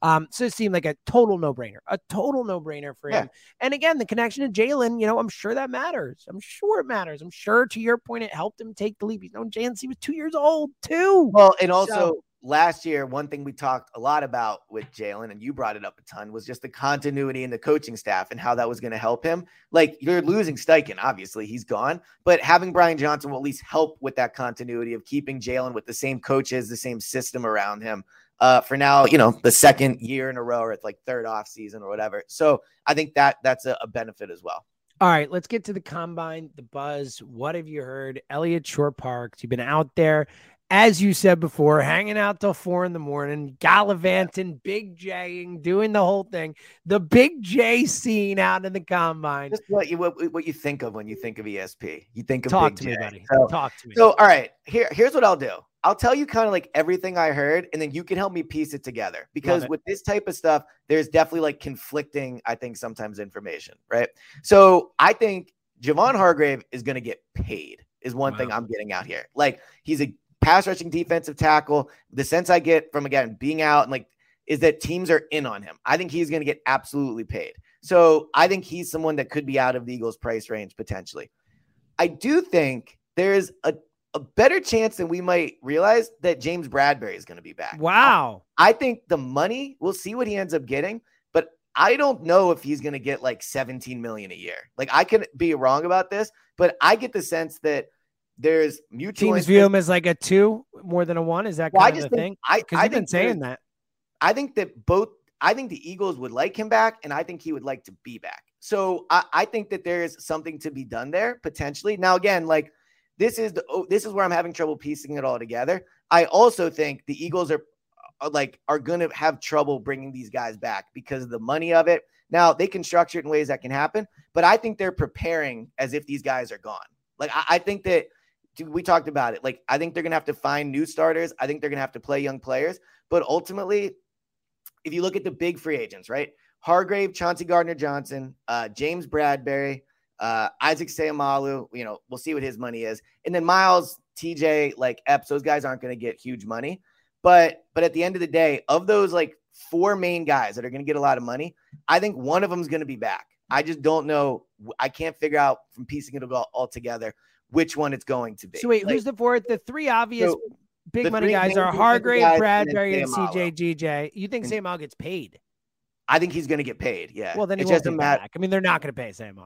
Um, so it seemed like a total no brainer, a total no brainer for him. Yeah. And again, the connection to Jalen, you know, I'm sure that matters. I'm sure it matters. I'm sure to your point, it helped him take the leap. He's known Jalen, he was two years old too. Well, and also. So, last year, one thing we talked a lot about with Jalen, and you brought it up a ton, was just the continuity in the coaching staff and how that was going to help him. Like you're losing Steichen, obviously he's gone, but having Brian Johnson will at least help with that continuity of keeping Jalen with the same coaches, the same system around him. Uh, for now, you know, the second year in a row, or it's like third off season or whatever. So I think that that's a, a benefit as well. All right, let's get to the combine, the buzz. What have you heard? Eliot Shorr-Parks, you've been out there as you said before, hanging out till four in the morning, gallivanting, big Jing, doing the whole thing. The big J scene out in the combine. Just what you what, what you think of when you think of ESP. You think of talk big to J. me, buddy. So, talk to me. So, all right, here here's what I'll do. I'll tell you kind of like everything I heard, and then you can help me piece it together. Because it. with this type of stuff, there's definitely like conflicting, I think, sometimes information, right? So I think Javon Hargrave is going to get paid, is one wow. thing I'm getting out here. Like he's a pass rushing defensive tackle. The sense I get from again being out and like is that teams are in on him. I think he's going to get absolutely paid. So I think he's someone that could be out of the Eagles' price range potentially. I do think there's a, a better chance than we might realize that James Bradberry is going to be back. Wow. I, I think the money, we'll see what he ends up getting, but I don't know if he's going to get like 17 million a year. Like I could be wrong about this, but I get the sense that there's mutual teams view him as like a two more than a one. Is that kind well, I just of the thing? I you've been saying that. I think that both. I think the Eagles would like him back, and I think he would like to be back. So I, I think that there is something to be done there potentially. Now again, like this is the oh, this is where I'm having trouble piecing it all together. I also think the Eagles are, are like are going to have trouble bringing these guys back because of the money of it. Now they can structure it in ways that can happen, but I think they're preparing as if these guys are gone. Like I, I think that we talked about it. Like, I think they're going to have to find new starters. I think they're going to have to play young players. But ultimately, if you look at the big free agents, right? Hargrave, Chauncey Gardner Johnson, uh, James Bradberry, uh, Isaac Seumalo, you know, we'll see what his money is. And then Miles, TJ, like Epps, those guys aren't going to get huge money. But but at the end of the day, of those like four main guys that are going to get a lot of money, I think one of them is going to be back. I just don't know. I can't figure out from piecing it all, all together which one it's going to be. So wait, like, who's the fourth? The three obvious so big money guys are Hargrave, Bradberry, and, CJ GJ. You think Sam gets paid? I think he's going to get paid. Yeah. Well, then he it won't matter. Back. I mean, they're not going to pay Sam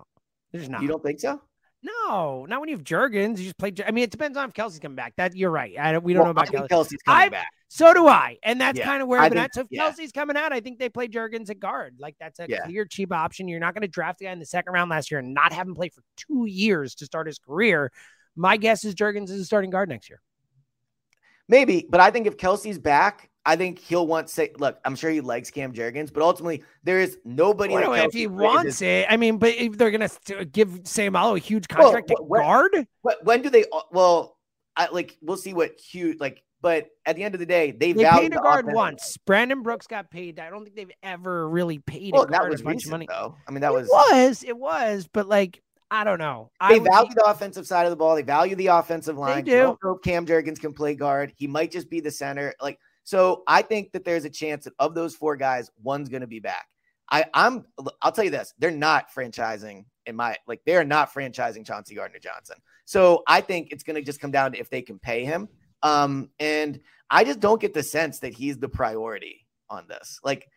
They're not. You don't think so? No, not when you have Jurgens. You just play. I mean, it depends on if Kelce's coming back. That you're right. I, we don't well, know about Kelce. Kelce's coming I, back. So do I, and that's yeah, kind of where been at. So if yeah. Kelce's coming out, I think they play Jurgens at guard. Like that's a yeah. clear cheap option. You're not going to draft the guy in the second round last year and not have him play for two years to start his career. My guess is Jurgens is a starting guard next year. Maybe, but I think if Kelce's back, I think he'll want say look, I'm sure he likes Cam Jurgens, but ultimately there is nobody well, if he wants it. I mean, but if they're gonna give Seumalo a huge contract well, to when, guard, when do they uh, well I like we'll see what huge like But at the end of the day, they, They value paid a the guard once. Brandon Brooks got paid. I don't think they've ever really paid Well, a guard was a bunch recent, money. though. I mean, that was It was, it was, but like I don't know. They would value the offensive side of the ball. They value the offensive line. do. Don't know if Cam Jurgens can play guard. He might just be the center. Like so, I think that there's a chance that of those four guys, one's going to be back. I, I'm. I'll tell you this: they're not franchising in my like. They are not franchising Chauncey Gardner Johnson. So I think it's going to just come down to if they can pay him. Um, and I just don't get the sense that he's the priority on this. Like,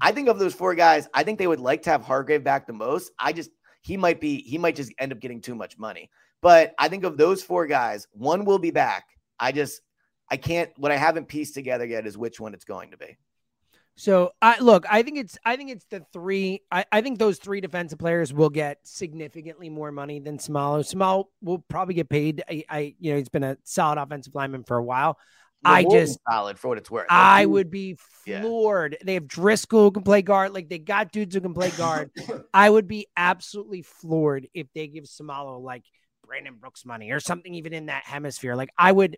I think of those four guys, I think they would like to have Hargrave back the most. I just he might be he might just end up getting too much money. But I think of those four guys, one will be back. I just I can't what I haven't pieced together yet is which one it's going to be. So I look, I think it's I think it's the three. I, I think those three defensive players will get significantly more money than Seumalo. Small will probably get paid. I, I you know he's been a solid offensive lineman for a while. I They're just solid for what it's worth. Like, I would be Yeah. floored. They have Driscoll who can play guard. Like they got dudes who can play guard. I would be absolutely floored if they give Seumalo like Brandon Brooks money or something even in that hemisphere. Like I would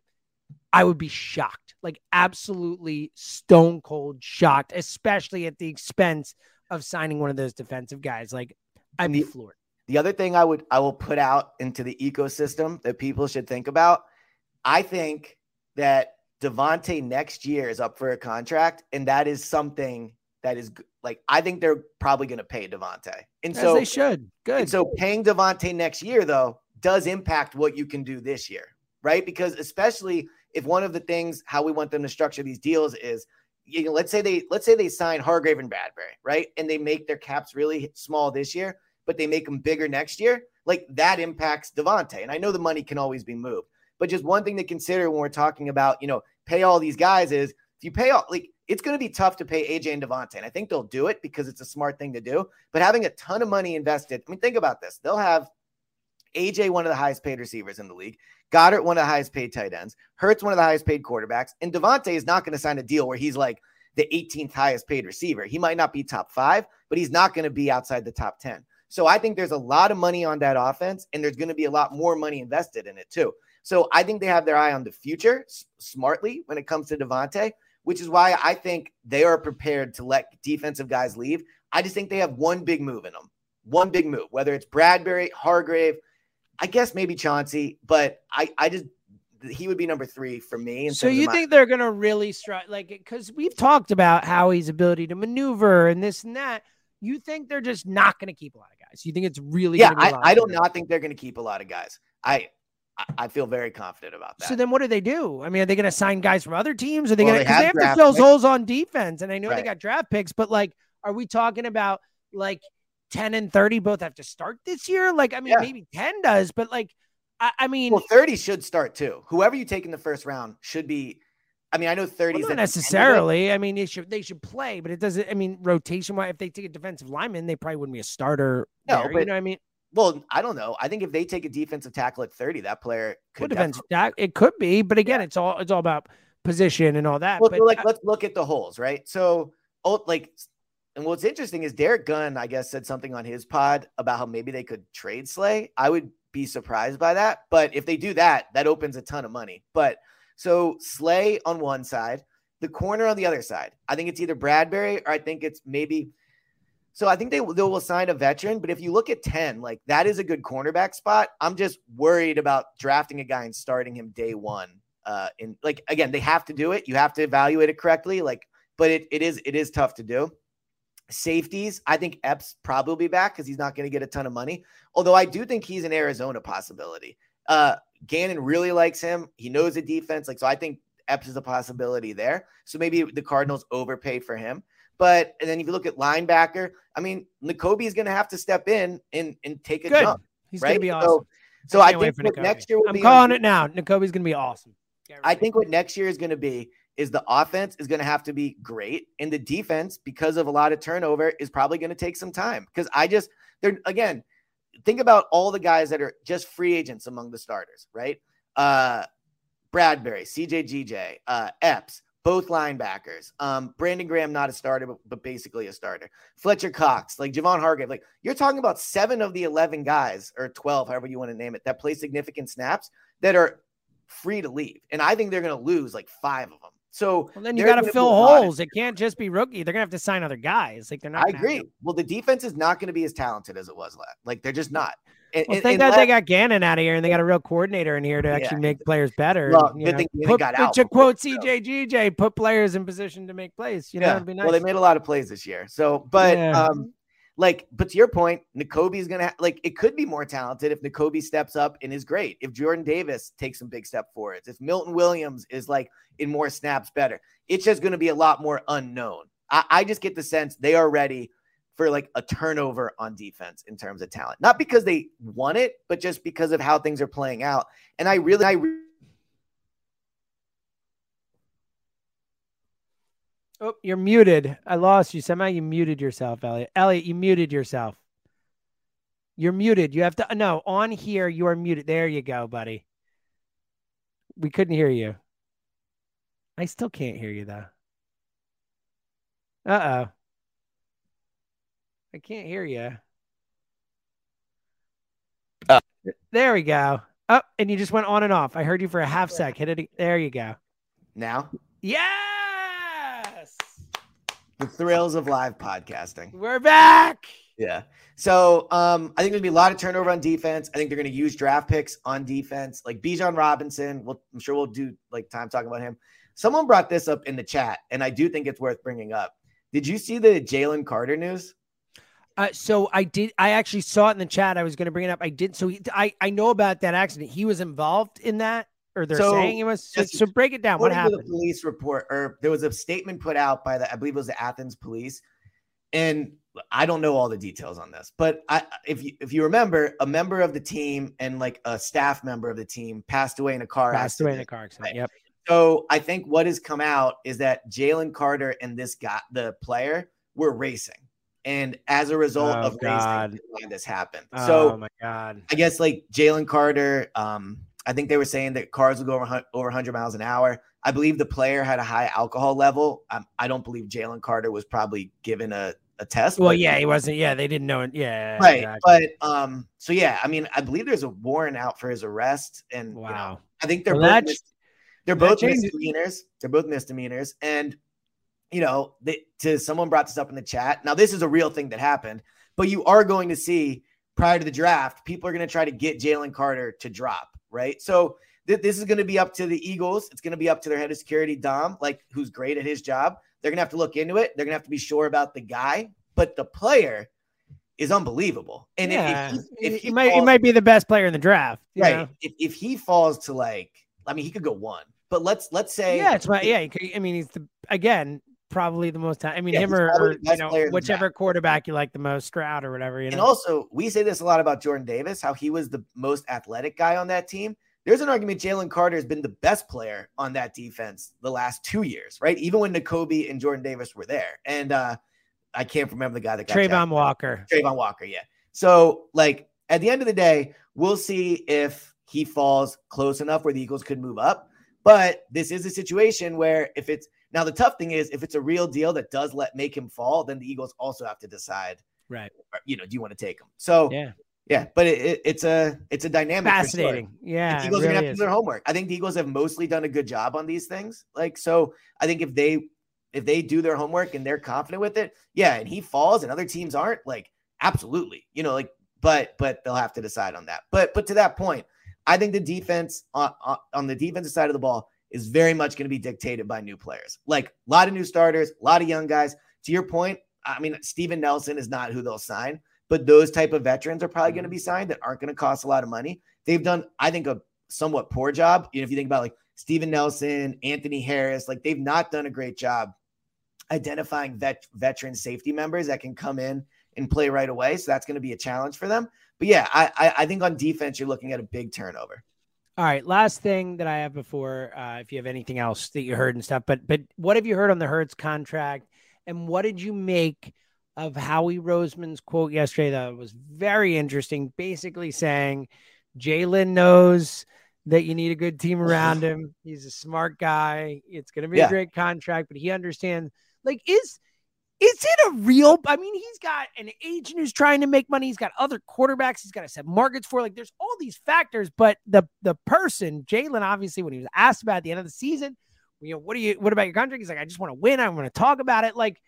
I would be shocked. Like absolutely stone cold shocked, especially at the expense of signing one of those defensive guys. Like I'd be The- floored. The other thing I would I will put out into the ecosystem that people should think about. I think that DeVonta next year is up for a contract, and that is something that is like I think they're probably going to pay DeVonta, and As so they should. Good. And so paying DeVonta next year, though, does impact what you can do this year, right? Because especially if one of the things how we want them to structure these deals is, you know, let's say they let's say they sign Hargrave and Bradberry, right? And they make their caps really small this year, but they make them bigger next year. Like that impacts DeVonta. And I know the money can always be moved, but just one thing to consider when we're talking about, you know, pay all these guys is if you pay all like it's going to be tough to pay AJ and DeVonta. And I think they'll do it because it's a smart thing to do. But having a ton of money invested, I mean, think about this. They'll have AJ, one of the highest paid receivers in the league, Goedert, one of the highest paid tight ends, Hurts, one of the highest paid quarterbacks, and DeVonta is not going to sign a deal where he's like the 18th highest paid receiver. He might not be top five, but he's not going to be outside the top 10. So I think there's a lot of money on that offense, and there's going to be a lot more money invested in it too. So I think they have their eye on the future smartly when it comes to DeVonta, which is why I think they are prepared to let defensive guys leave. I just think they have one big move in them, one big move, whether it's Bradberry, Hargrave, I guess maybe Chauncey, but I, I just he would be number three for me. So you my- think they're gonna really strike like because we've talked about Howie's ability to maneuver and this and that. You think they're just not gonna keep a lot of guys? You think it's really yeah, gonna be a I, I do not think they're going to keep a lot of guys. I I- feel very confident about that. So then, what do they do? I mean, are they going to sign guys from other teams? Are they Well, going to? they they have to fill picks. holes on defense, and I know they got draft picks, but like, are we talking about like ten and thirty both have to start this year? Like, I mean, Yeah. maybe ten does, but like, I, I mean, well, 30 should start too. Whoever you take in the first round should be. I mean, I know 30 well, is not at the end of it. necessarily. I mean, they should they should play, but it doesn't. I mean, rotation wise, if they take a defensive lineman, they probably wouldn't be a starter. No, there, you know what I mean? Well, I don't know. I think if they take a defensive tackle at 30, that player could definitely- That it could be, but again, it's all it's all about position and all that. Well, but so like I- let's look at the holes, right? So, oh, like, and what's interesting is Derrick Gunn, I guess, said something on his pod about how maybe they could trade Slay. I would be surprised by that, but if they do that, that opens a ton of money. But so Slay on one side, the corner on the other side. I think it's either Bradberry or I think it's maybe. So I think they, they will sign a veteran, but if you look at 10, like that is a good cornerback spot. I'm just worried about drafting a guy and starting him day one. Uh, in like again, they have to do it. You have to evaluate it correctly. Like, but it, it is it is tough to do. Safeties, I think Epps probably will be back because he's not going to get a ton of money. Although I do think he's an Arizona possibility. Uh, Gannon really likes him. He knows the defense. Like, so I think Epps is a possibility there. So maybe the Cardinals overpay for him. But and then if you look at linebacker, I mean, Nakobe is going to have to step in and and take a Good. jump. he's right? gonna be So- awesome. So, I Can't think what next year will I'm be calling it now. Nakobe's gonna be awesome. I think what next year is going to be is the offense is going to have to be great, and the defense, because of a lot of turnover, is probably going to take some time. Because I just, they're again, think about all the guys that are just free agents among the starters, right? Uh, Bradberry, CJ GJ, uh, Epps, both linebackers. Um, Brandon Graham, not a starter, but, but basically a starter. Fletcher Cox, like Javon Hargrave. Like you're talking about seven of the 11 guys, or 12, however you want to name it, that play significant snaps that are free to leave, and I think they're going to lose like five of them. So well, then you got to fill holes. It can't just be rookie. They're gonna have to sign other guys. Like they're not. I agree. Well, the defense is not going to be as talented as it was last. Like they're just not. And, well, thank God they got Gannon out of here and they got a real coordinator in here to actually yeah. make players better. Well, you know, put, got out. To quote CJGJ, put players in position to make plays. You know, yeah. be nice. Well, they made a lot of plays this year. So, but yeah. um, like, but to your point, Nakobe's gonna ha- like it could be more talented if Nakobe steps up and is great. If Jordan Davis takes some big step forwards, if Milton Williams is like in more snaps better, it's just gonna be a lot more unknown. I, I just get the sense they are ready for like a turnover on defense in terms of talent, not because they want it, but just because of how things are playing out. And I really, I. Oh, you're muted. I lost you. Somehow you muted yourself, Eliot. Eliot, you muted yourself. You're muted. You have to no on here. You are muted. There you go, buddy. We couldn't hear you. I still can't hear you though. Uh oh. I can't hear you. Uh, there we go. Up, oh, and you just went on and off. I heard you for a half sec. Hit it. There you go. Now? Yeah. The thrills of live podcasting. We're back. Yeah. So um, I think there's gonna be a lot of turnover on defense. I think they're gonna use draft picks on defense, like Bijan Robinson. We'll, I'm sure we'll do like time talking about him. Someone brought this up in the chat, and I do think it's worth bringing up. Did you see the Jalen Carter news? Uh, so I did. I actually saw it in the chat. I was going to bring it up. I did. So he, I I know about that accident. He was involved in that or they're so, saying it was. So, so break it down. What happened? The police report, or there was a statement put out by the, I believe it was the Athens police, and I don't know all the details on this, but I, if you if you remember, a member of the team and like a staff member of the team passed away in a car passed accident. away in a car accident. Right? Yep. So I think what has come out is that Jalen Carter and this guy, the player, were racing. And as a result oh, of God. racing, this happened. Oh, so my God. I guess like Jalen Carter, um, I think they were saying that cars would go over, over 100 miles an hour. I believe the player had a high alcohol level. Um, I don't believe Jalen Carter was probably given a, a test. Well, yeah, he wasn't. Yeah, they didn't know it. Yeah, right. Exactly. But um, so yeah, I mean, I believe there's a warrant out for his arrest, and wow. You know, I think they're well, both mis- they're both misdemeanors. They're both misdemeanors, and you know, they, to someone brought this up in the chat. Now, this is a real thing that happened, but you are going to see prior to the draft, people are going to try to get Jalen Carter to drop right? So th- this is going to be up to the Eagles. It's going to be up to their head of security, Dom, like who's great at his job. They're going to have to look into it. They're going to have to be sure about the guy, but the player is unbelievable. And yeah. if, he, if he, he might, falls, he might be the best player in the draft, right? If, if he falls to like, I mean, he could go one, but let's let's say, yeah, it's my yeah. Could, I mean, he's the again probably the most. I mean, yeah, him or, or you know whichever quarterback you like the most, Stroud or whatever. You know? And also, we say this a lot about Jordan Davis, how he was the most athletic guy on that team. There's an argument Jalen Carter has been the best player on that defense the last two years, right? Even when Nakobe and Jordan Davis were there, and uh, I can't remember the guy that got Travon Walker. Travon Walker, yeah. So, like at the end of the day, we'll see if he falls close enough where the Eagles could move up. But this is a situation where if it's now the tough thing is if it's a real deal that does let make him fall, then the Eagles also have to decide, right? You know, do you want to take him? So yeah, yeah, but it, it, it's a it's a dynamic. Fascinating. Yeah, the Eagles really are gonna have to do their homework. I think the Eagles have mostly done a good job on these things. Like so, I think if they if they do their homework and they're confident with it, yeah, and he falls and other teams aren't, like absolutely, you know, like but but they'll have to decide on that. But but to that point, I think the defense on, on the defensive side of the ball is very much going to be dictated by new players. Like a lot of new starters, a lot of young guys. To your point, I mean, Steven Nelson is not who they'll sign, but those type of veterans are probably going to mm-hmm. be signed that aren't going to cost a lot of money. They've done, I think, a somewhat poor job. You know, if you think about like Steven Nelson, Anthony Harris, like they've not done a great job identifying vet veteran safety members that can come in and play right away. So that's going to be a challenge for them. But yeah, I, I, I think on defense you're looking at a big turnover. All right, last thing that I have before, uh, if you have anything else that you heard and stuff, but but what have you heard on the Hurts contract, and what did you make of Howie Roseman's quote yesterday? That was very interesting. Basically saying Jalen knows that you need a good team around him. He's a smart guy. It's going to be yeah. a great contract, but he understands. Like, is is it a real? I mean, he's got an agent who's trying to make money. He's got other quarterbacks. He's got to set markets for. Like, there's all these factors. But the the person, Jalen, obviously, when he was asked about at the end of the season, you know, what do you? What about your contract? He's like, I just want to win. I want to talk about it. Like,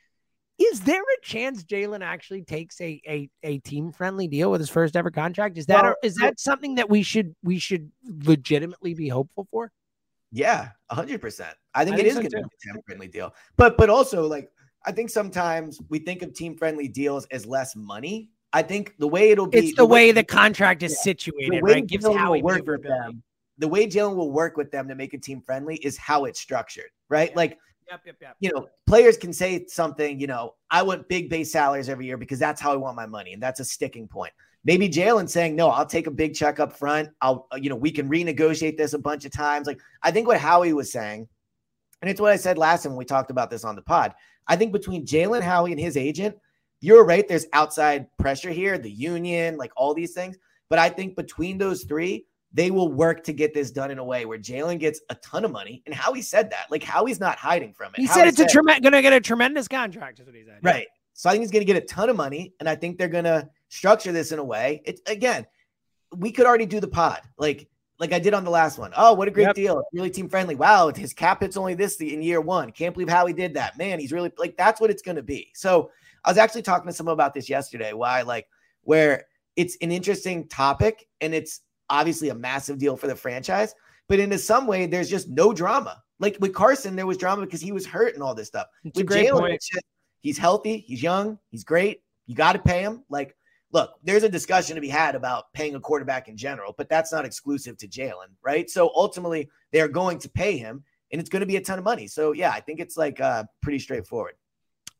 is there a chance Jalen actually takes a a, a team friendly deal with his first ever contract? Is that well, a, is that something that we should we should legitimately be hopeful for? Yeah, hundred percent. I think I it think is so going to be a team friendly deal. But but also like I think sometimes we think of team friendly deals as less money. I think the way it'll be it's the, the way, way, the contract is yeah, situated, right? Gives how he work with them. The way Jalen will work with them to make it team friendly is how it's structured, right? Yeah. Like Yep, yep, yep. You know, players can say something, you know, I want big base salaries every year because that's how I want my money. And that's a sticking point. Maybe Jalen saying, no, I'll take a big check up front. I'll, uh, you know, we can renegotiate this a bunch of times. Like, I think what Howie was saying, and it's what I said last time when we talked about this on the pod. I think between Jalen Howie and his agent, you're right. There's outside pressure here, the union, like all these things. But I think between those three, they will work to get this done in a way where Jalen gets a ton of money. And Howie said that, like Howie's not hiding from it. He Howie said it's said, a trem- going to get a tremendous contract. Is what he said. Right. So I think he's going to get a ton of money, and I think they're going to structure this in a way. It again, we could already do the pod like like I did on the last one. Oh, what a great yep. deal! really team friendly. Wow, his cap hits only this in year one. Can't believe how he did that. Man, he's really like that's what it's going to be. So I was actually talking to someone about this yesterday. Why like where it's an interesting topic and it's obviously a massive deal for the franchise. But in some way, there's just no drama. Like with Carson, there was drama because he was hurt and all this stuff. It's with Jalen, he's healthy, he's young, he's great. You got to pay him. Like, look, there's a discussion to be had about paying a quarterback in general, but that's not exclusive to Jalen, right? So ultimately, they're going to pay him, and it's going to be a ton of money. So yeah, I think it's like uh, pretty straightforward.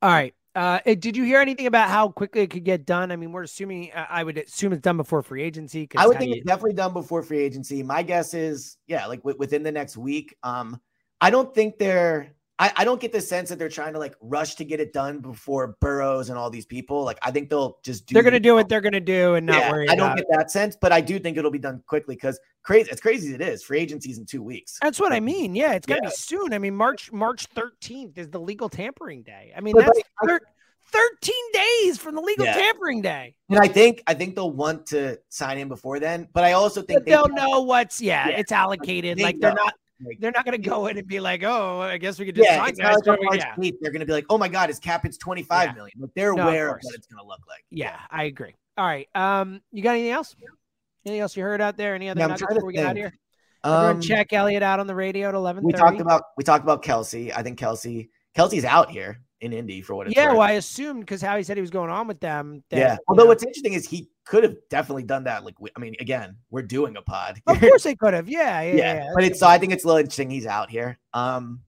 All right. Uh, did you hear anything about how quickly it could get done? I mean, we're assuming, I would assume it's done before free agency. I would think you... it's definitely done before free agency. My guess is, yeah, like w- within the next week. Um, I don't think they're, I, I don't get the sense that they're trying to like rush to get it done before Burrows and all these people. Like, I think they'll just do. They're going to do what they're going to do and not yeah, worry. I don't get that sense, but I do think it'll be done quickly because crazy. It's crazy as it is. Free agency's in two weeks. That's what I mean. Yeah, it's got to yeah. be soon. I mean, March March 13th is the legal tampering day. I mean, but that's. Like, 13 days from the legal yeah. tampering day. And I think I think they'll want to sign in before then, but I also think they will know what's yeah, yeah, it's allocated. Like they're not they're not going to go in and be like, "Oh, I guess we could just yeah, sign guys." Like yeah. They're going to be like, "Oh my god, his cap it's twenty five yeah. million. Like they're no, aware of, of what it's going to look like. Yeah, I agree. All right, um, you got anything else? Anything else you heard out there? Any other yeah, nuggets before we get out here? Um, check Eliot out on the radio at eleven. We talked about we talked about Kelce. I think Kelce Kelce's out here in Indy for what it's yeah. Worth. Well, I assumed because how he said he was going on with them. That, yeah. Although know, what's interesting is he could have definitely done that. Like, I mean, again, we're doing a pod. Of course they could have. Yeah. Yeah. yeah. yeah but it's so I think it's a little interesting he's out here. Um,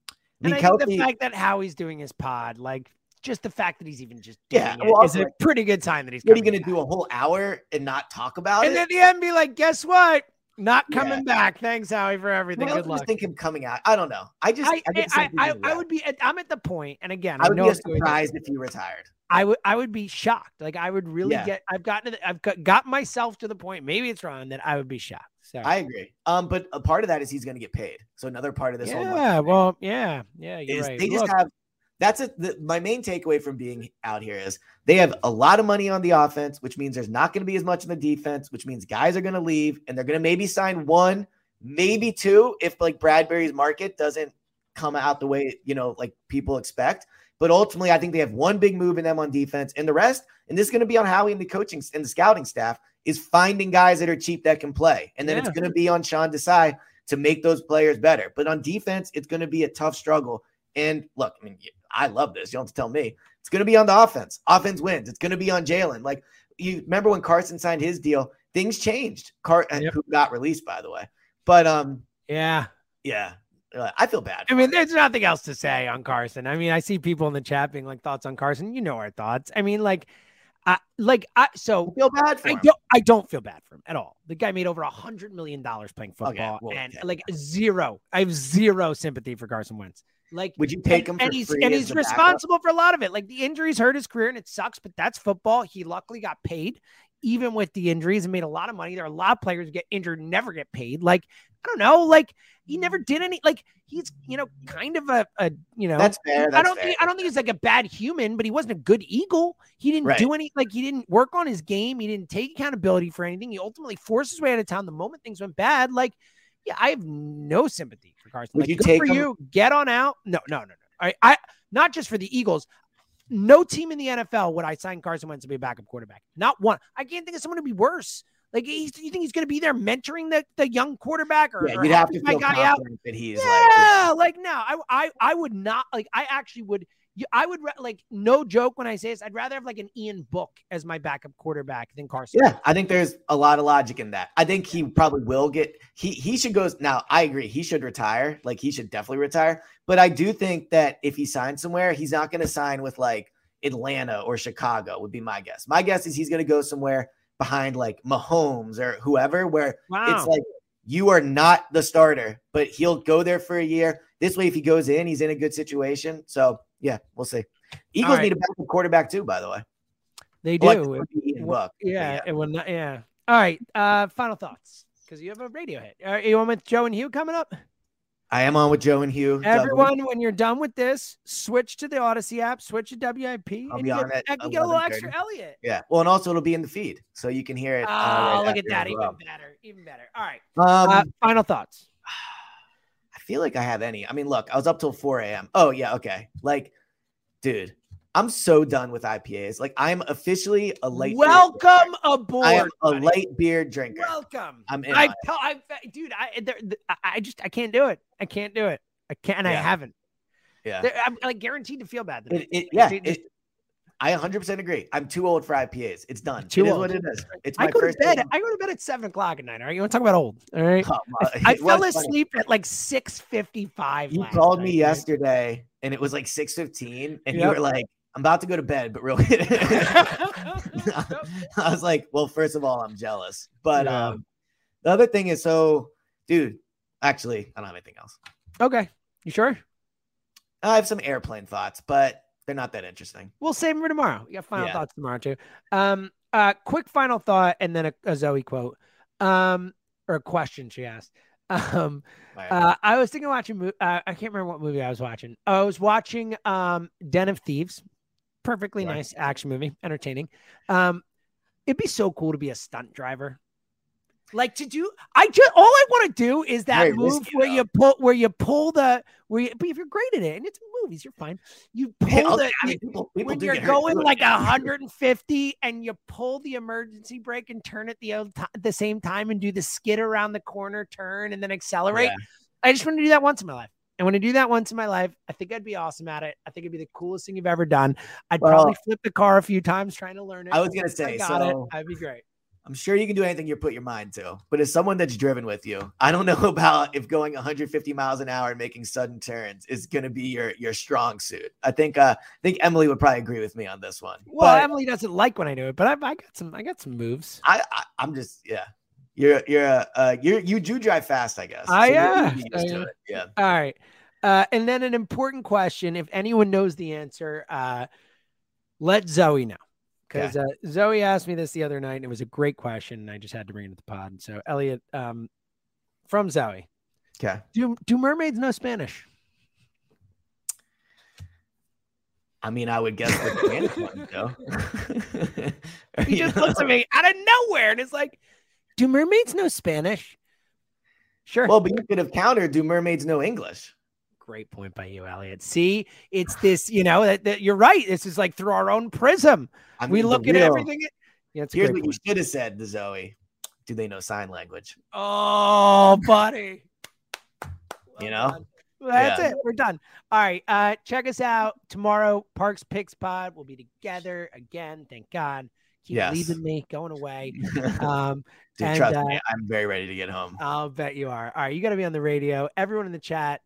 I mean, I Kelce, the fact that Howie's doing his pod, like just the fact that he's even just yeah, well, it is a pretty good sign that he's. What are you going to do a whole hour and not talk about and it? And at the end, be like, guess what? Not coming yeah. back. Thanks, Howie, for everything. Well, Good luck. think him coming out. I don't know. I just I, I, I, I, I would be. At, I'm at the point, and again, I would be surprised if he retired. I would I would be shocked. Like I would really yeah. get. I've gotten. To the, I've got, got myself to the point. Maybe it's wrong that I would be shocked. So I agree. Um, but a part of that is he's going to get paid. So another part of this. Whole yeah. Well. Yeah. Yeah. You're right. They just have that's it. My main takeaway from being out here is they have a lot of money on the offense, which means there's not going to be as much in the defense, which means guys are going to leave and they're going to maybe sign one, maybe two, if like Bradberry's market doesn't come out the way you know like people expect. But ultimately, I think they have one big move in them on defense, and the rest, and this is going to be on Howie and the coaching and the scouting staff, is finding guys that are cheap that can play, and then yeah. it's going to be on Sean Desai to make those players better. But on defense, it's going to be a tough struggle. And look, I mean, I love this. You don't have to tell me. It's going to be on the offense. Offense wins. It's going to be on Jalen. Like you remember when Carson signed his deal, things changed. Car yep. who got released by the way. But um, yeah, yeah. Uh, I feel bad. I mean, there's nothing else to say on Carson. I mean, I see people in the chat being like thoughts on Carson. You know our thoughts. I mean, like, I like I so I feel bad I him. don't I don't feel bad for him at all. The guy made over a hundred million dollars playing football, okay, well, and like zero. I have zero sympathy for Carson Wentz. Like, would you take him? and he's and he's responsible backup? for a lot of it. Like the injuries hurt his career, and it sucks. But that's football. He luckily got paid. even with the injuries and made a lot of money. There are a lot of players who get injured, and never get paid. Like I don't know, like he never did any. Like he's you know kind of a, a you know That's fair. That's I don't fair. think I don't think he's like a bad human, but he wasn't a good Eagle. He didn't Right. do any like he didn't work on his game. He didn't take accountability for anything. He ultimately forced his way out of town the moment things went bad. Like, yeah, I have no sympathy for Carson. Would Like, you good take for him- you? Get on out. No, no, no, no. I, I not just for the Eagles. No team in the NFL would I sign Carson Wentz to be a backup quarterback. Not one. I can't think of someone to be worse. Like, he's, you think he's going to be there mentoring the, the young quarterback or, Yeah, you'd have to my feel guy out? that he is Yeah, like like no, I, I I would not like. I actually would. I would like no joke when I say this. I'd rather have like an Ian Book as my backup quarterback than Carson. Yeah, I think there's a lot of logic in that. I think he probably will get he he should go now. I agree, he should retire. Like he should definitely retire. But I do think that if he signs somewhere, he's not going to sign with like Atlanta or Chicago. Would be my guess. My guess is he's going to go somewhere behind like Mahomes or whoever, where Wow. it's like you are not the starter, but he'll go there for a year. This way, if he goes in, he's in a good situation. So yeah, we'll see. Eagles right. need a backup quarterback too, by the way. they do. it Ian Well, Book, but yeah, it will not. Yeah. All right. Uh, final thoughts because you have a radio hit. Are you on with Joe and Hugh coming up? I am on with Joe and Hugh. Everyone, when you're done with this, switch to the Odyssey app, switch to WIP, I'll and be get, on it I can get a little extra Eliot. Yeah. Well, and also it'll be in the feed, so you can hear it. Oh, uh, right look at that! Even well. better. Even better. All right. Um, uh, final thoughts. I feel like I have any. I mean, look, I was up till 4 a.m. Oh, yeah. Okay. Like, dude, I'm so done with IPAs. Like, I'm officially a late. Welcome aboard. I am a buddy. late beer drinker. Welcome. I'm in I tell, I, dude, I, there, I- I just, I can't do it. I can't do it. I can't, and I haven't. Yeah. There- I'm like guaranteed to feel bad. It, it, day. yeah. Just- I 100% agree. I'm too old for IPAs. It's done. Too it old. what it is. It's I my go to first bed. time- I go to bed at seven o'clock at night. All right, you want to talk about old? All right. Oh, I it fell was funny. asleep at like six fifty-five. You called me yesterday and it was like 6:15 and you were like I'm about to go to bed but real I was like well first of all I'm jealous but Yeah. um the other thing is so dude actually I don't have anything else okay, you sure? I have some airplane thoughts but they're not that interesting We'll save them for tomorrow. We got final Yeah. thoughts tomorrow too. Um, uh, quick final thought, and then a, a Zoe quote, um, or a question she asked. Um, uh, I was thinking of watching. Uh, I can't remember what movie I was watching. I was watching um, Den of Thieves. Perfectly Right. nice action movie, entertaining. Um, it'd be so cool to be a stunt driver. Like to do, I just all I want to do is that move where though. you pull, where you pull the, where you, but if you're great at it, and it's movies, you're fine. You pull Okay, the, I you- mean, people, people when you're get hurt going like it. 150 and you pull the emergency brake and turn at the old ti- the same time and do the skid around the corner turn and then accelerate. Yeah. I just want to do that once in my life. And when I do that once in my life, I think I'd be awesome at it. I think it'd be the coolest thing you've ever done. I'd probably flip the car a few times trying to learn it. I was gonna once I say, got it. I'd be great. I'm sure you can do anything you put your mind to, but as someone that's driven with you, I don't know about if going 150 miles an hour and making sudden turns is going to be your your strong suit. I think uh, I think Emily would probably agree with me on this one. Well, but Emily doesn't like when I do it, but I, I got some. I got some moves. I, I I'm just yeah. You're you're uh, you you do drive fast, I guess. I, you're- yeah, used to it. Yeah. All right. Uh, and then an important question. If anyone knows the answer, uh, let Zoe know. Because uh, Zoe asked me this the other night, and it was a great question, and I just had to bring it to the pod. So, Eliot, um, from Zoe, Okay. do do mermaids know Spanish? I mean, I would guess the Spanish one, Joe. He just looks at me out of nowhere, and it's like, do mermaids know Spanish? Sure. Well, but you could have countered. Do mermaids know English? Great point by you, Eliot. See, it's this, you know, that, that you're right. This is like through our own prism. I we mean, the look at real- everything. Yeah, it's Here's great what you should have said to Zoe. Do they know sign language? Oh, buddy. You know? done. Well, That's Yeah. it. We're done. All right. Uh, check us out tomorrow. Parx Picks Pod. We'll be together again. Thank God. Keep Yes. leaving me, going away. Um, Dude, and, trust uh, me, I'm very ready to get home. I'll bet you are. All right. You got to be on the radio. Everyone in the chat.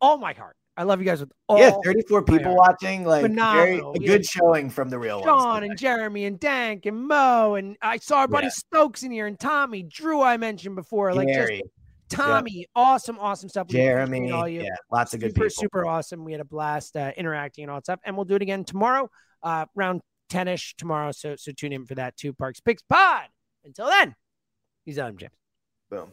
All my heart. I love you guys with all. yeah, 34 people watching. Like, very, Phenomenal. a We good showing from the real ones. Sean today. and Jeremy and Dank and Mo and I saw our buddy Yeah. Stokes in here and Tommy, Drew. I mentioned before, like just Gary, Tommy, awesome, awesome stuff. We Jeremy, all you. yeah, lots of good super, people. super awesome. We had a blast uh, interacting and all that stuff, and we'll do it again tomorrow, uh, around 10ish tomorrow. So so tune in for that too. Parx Picks Pod. Until then, he's on James. Boom.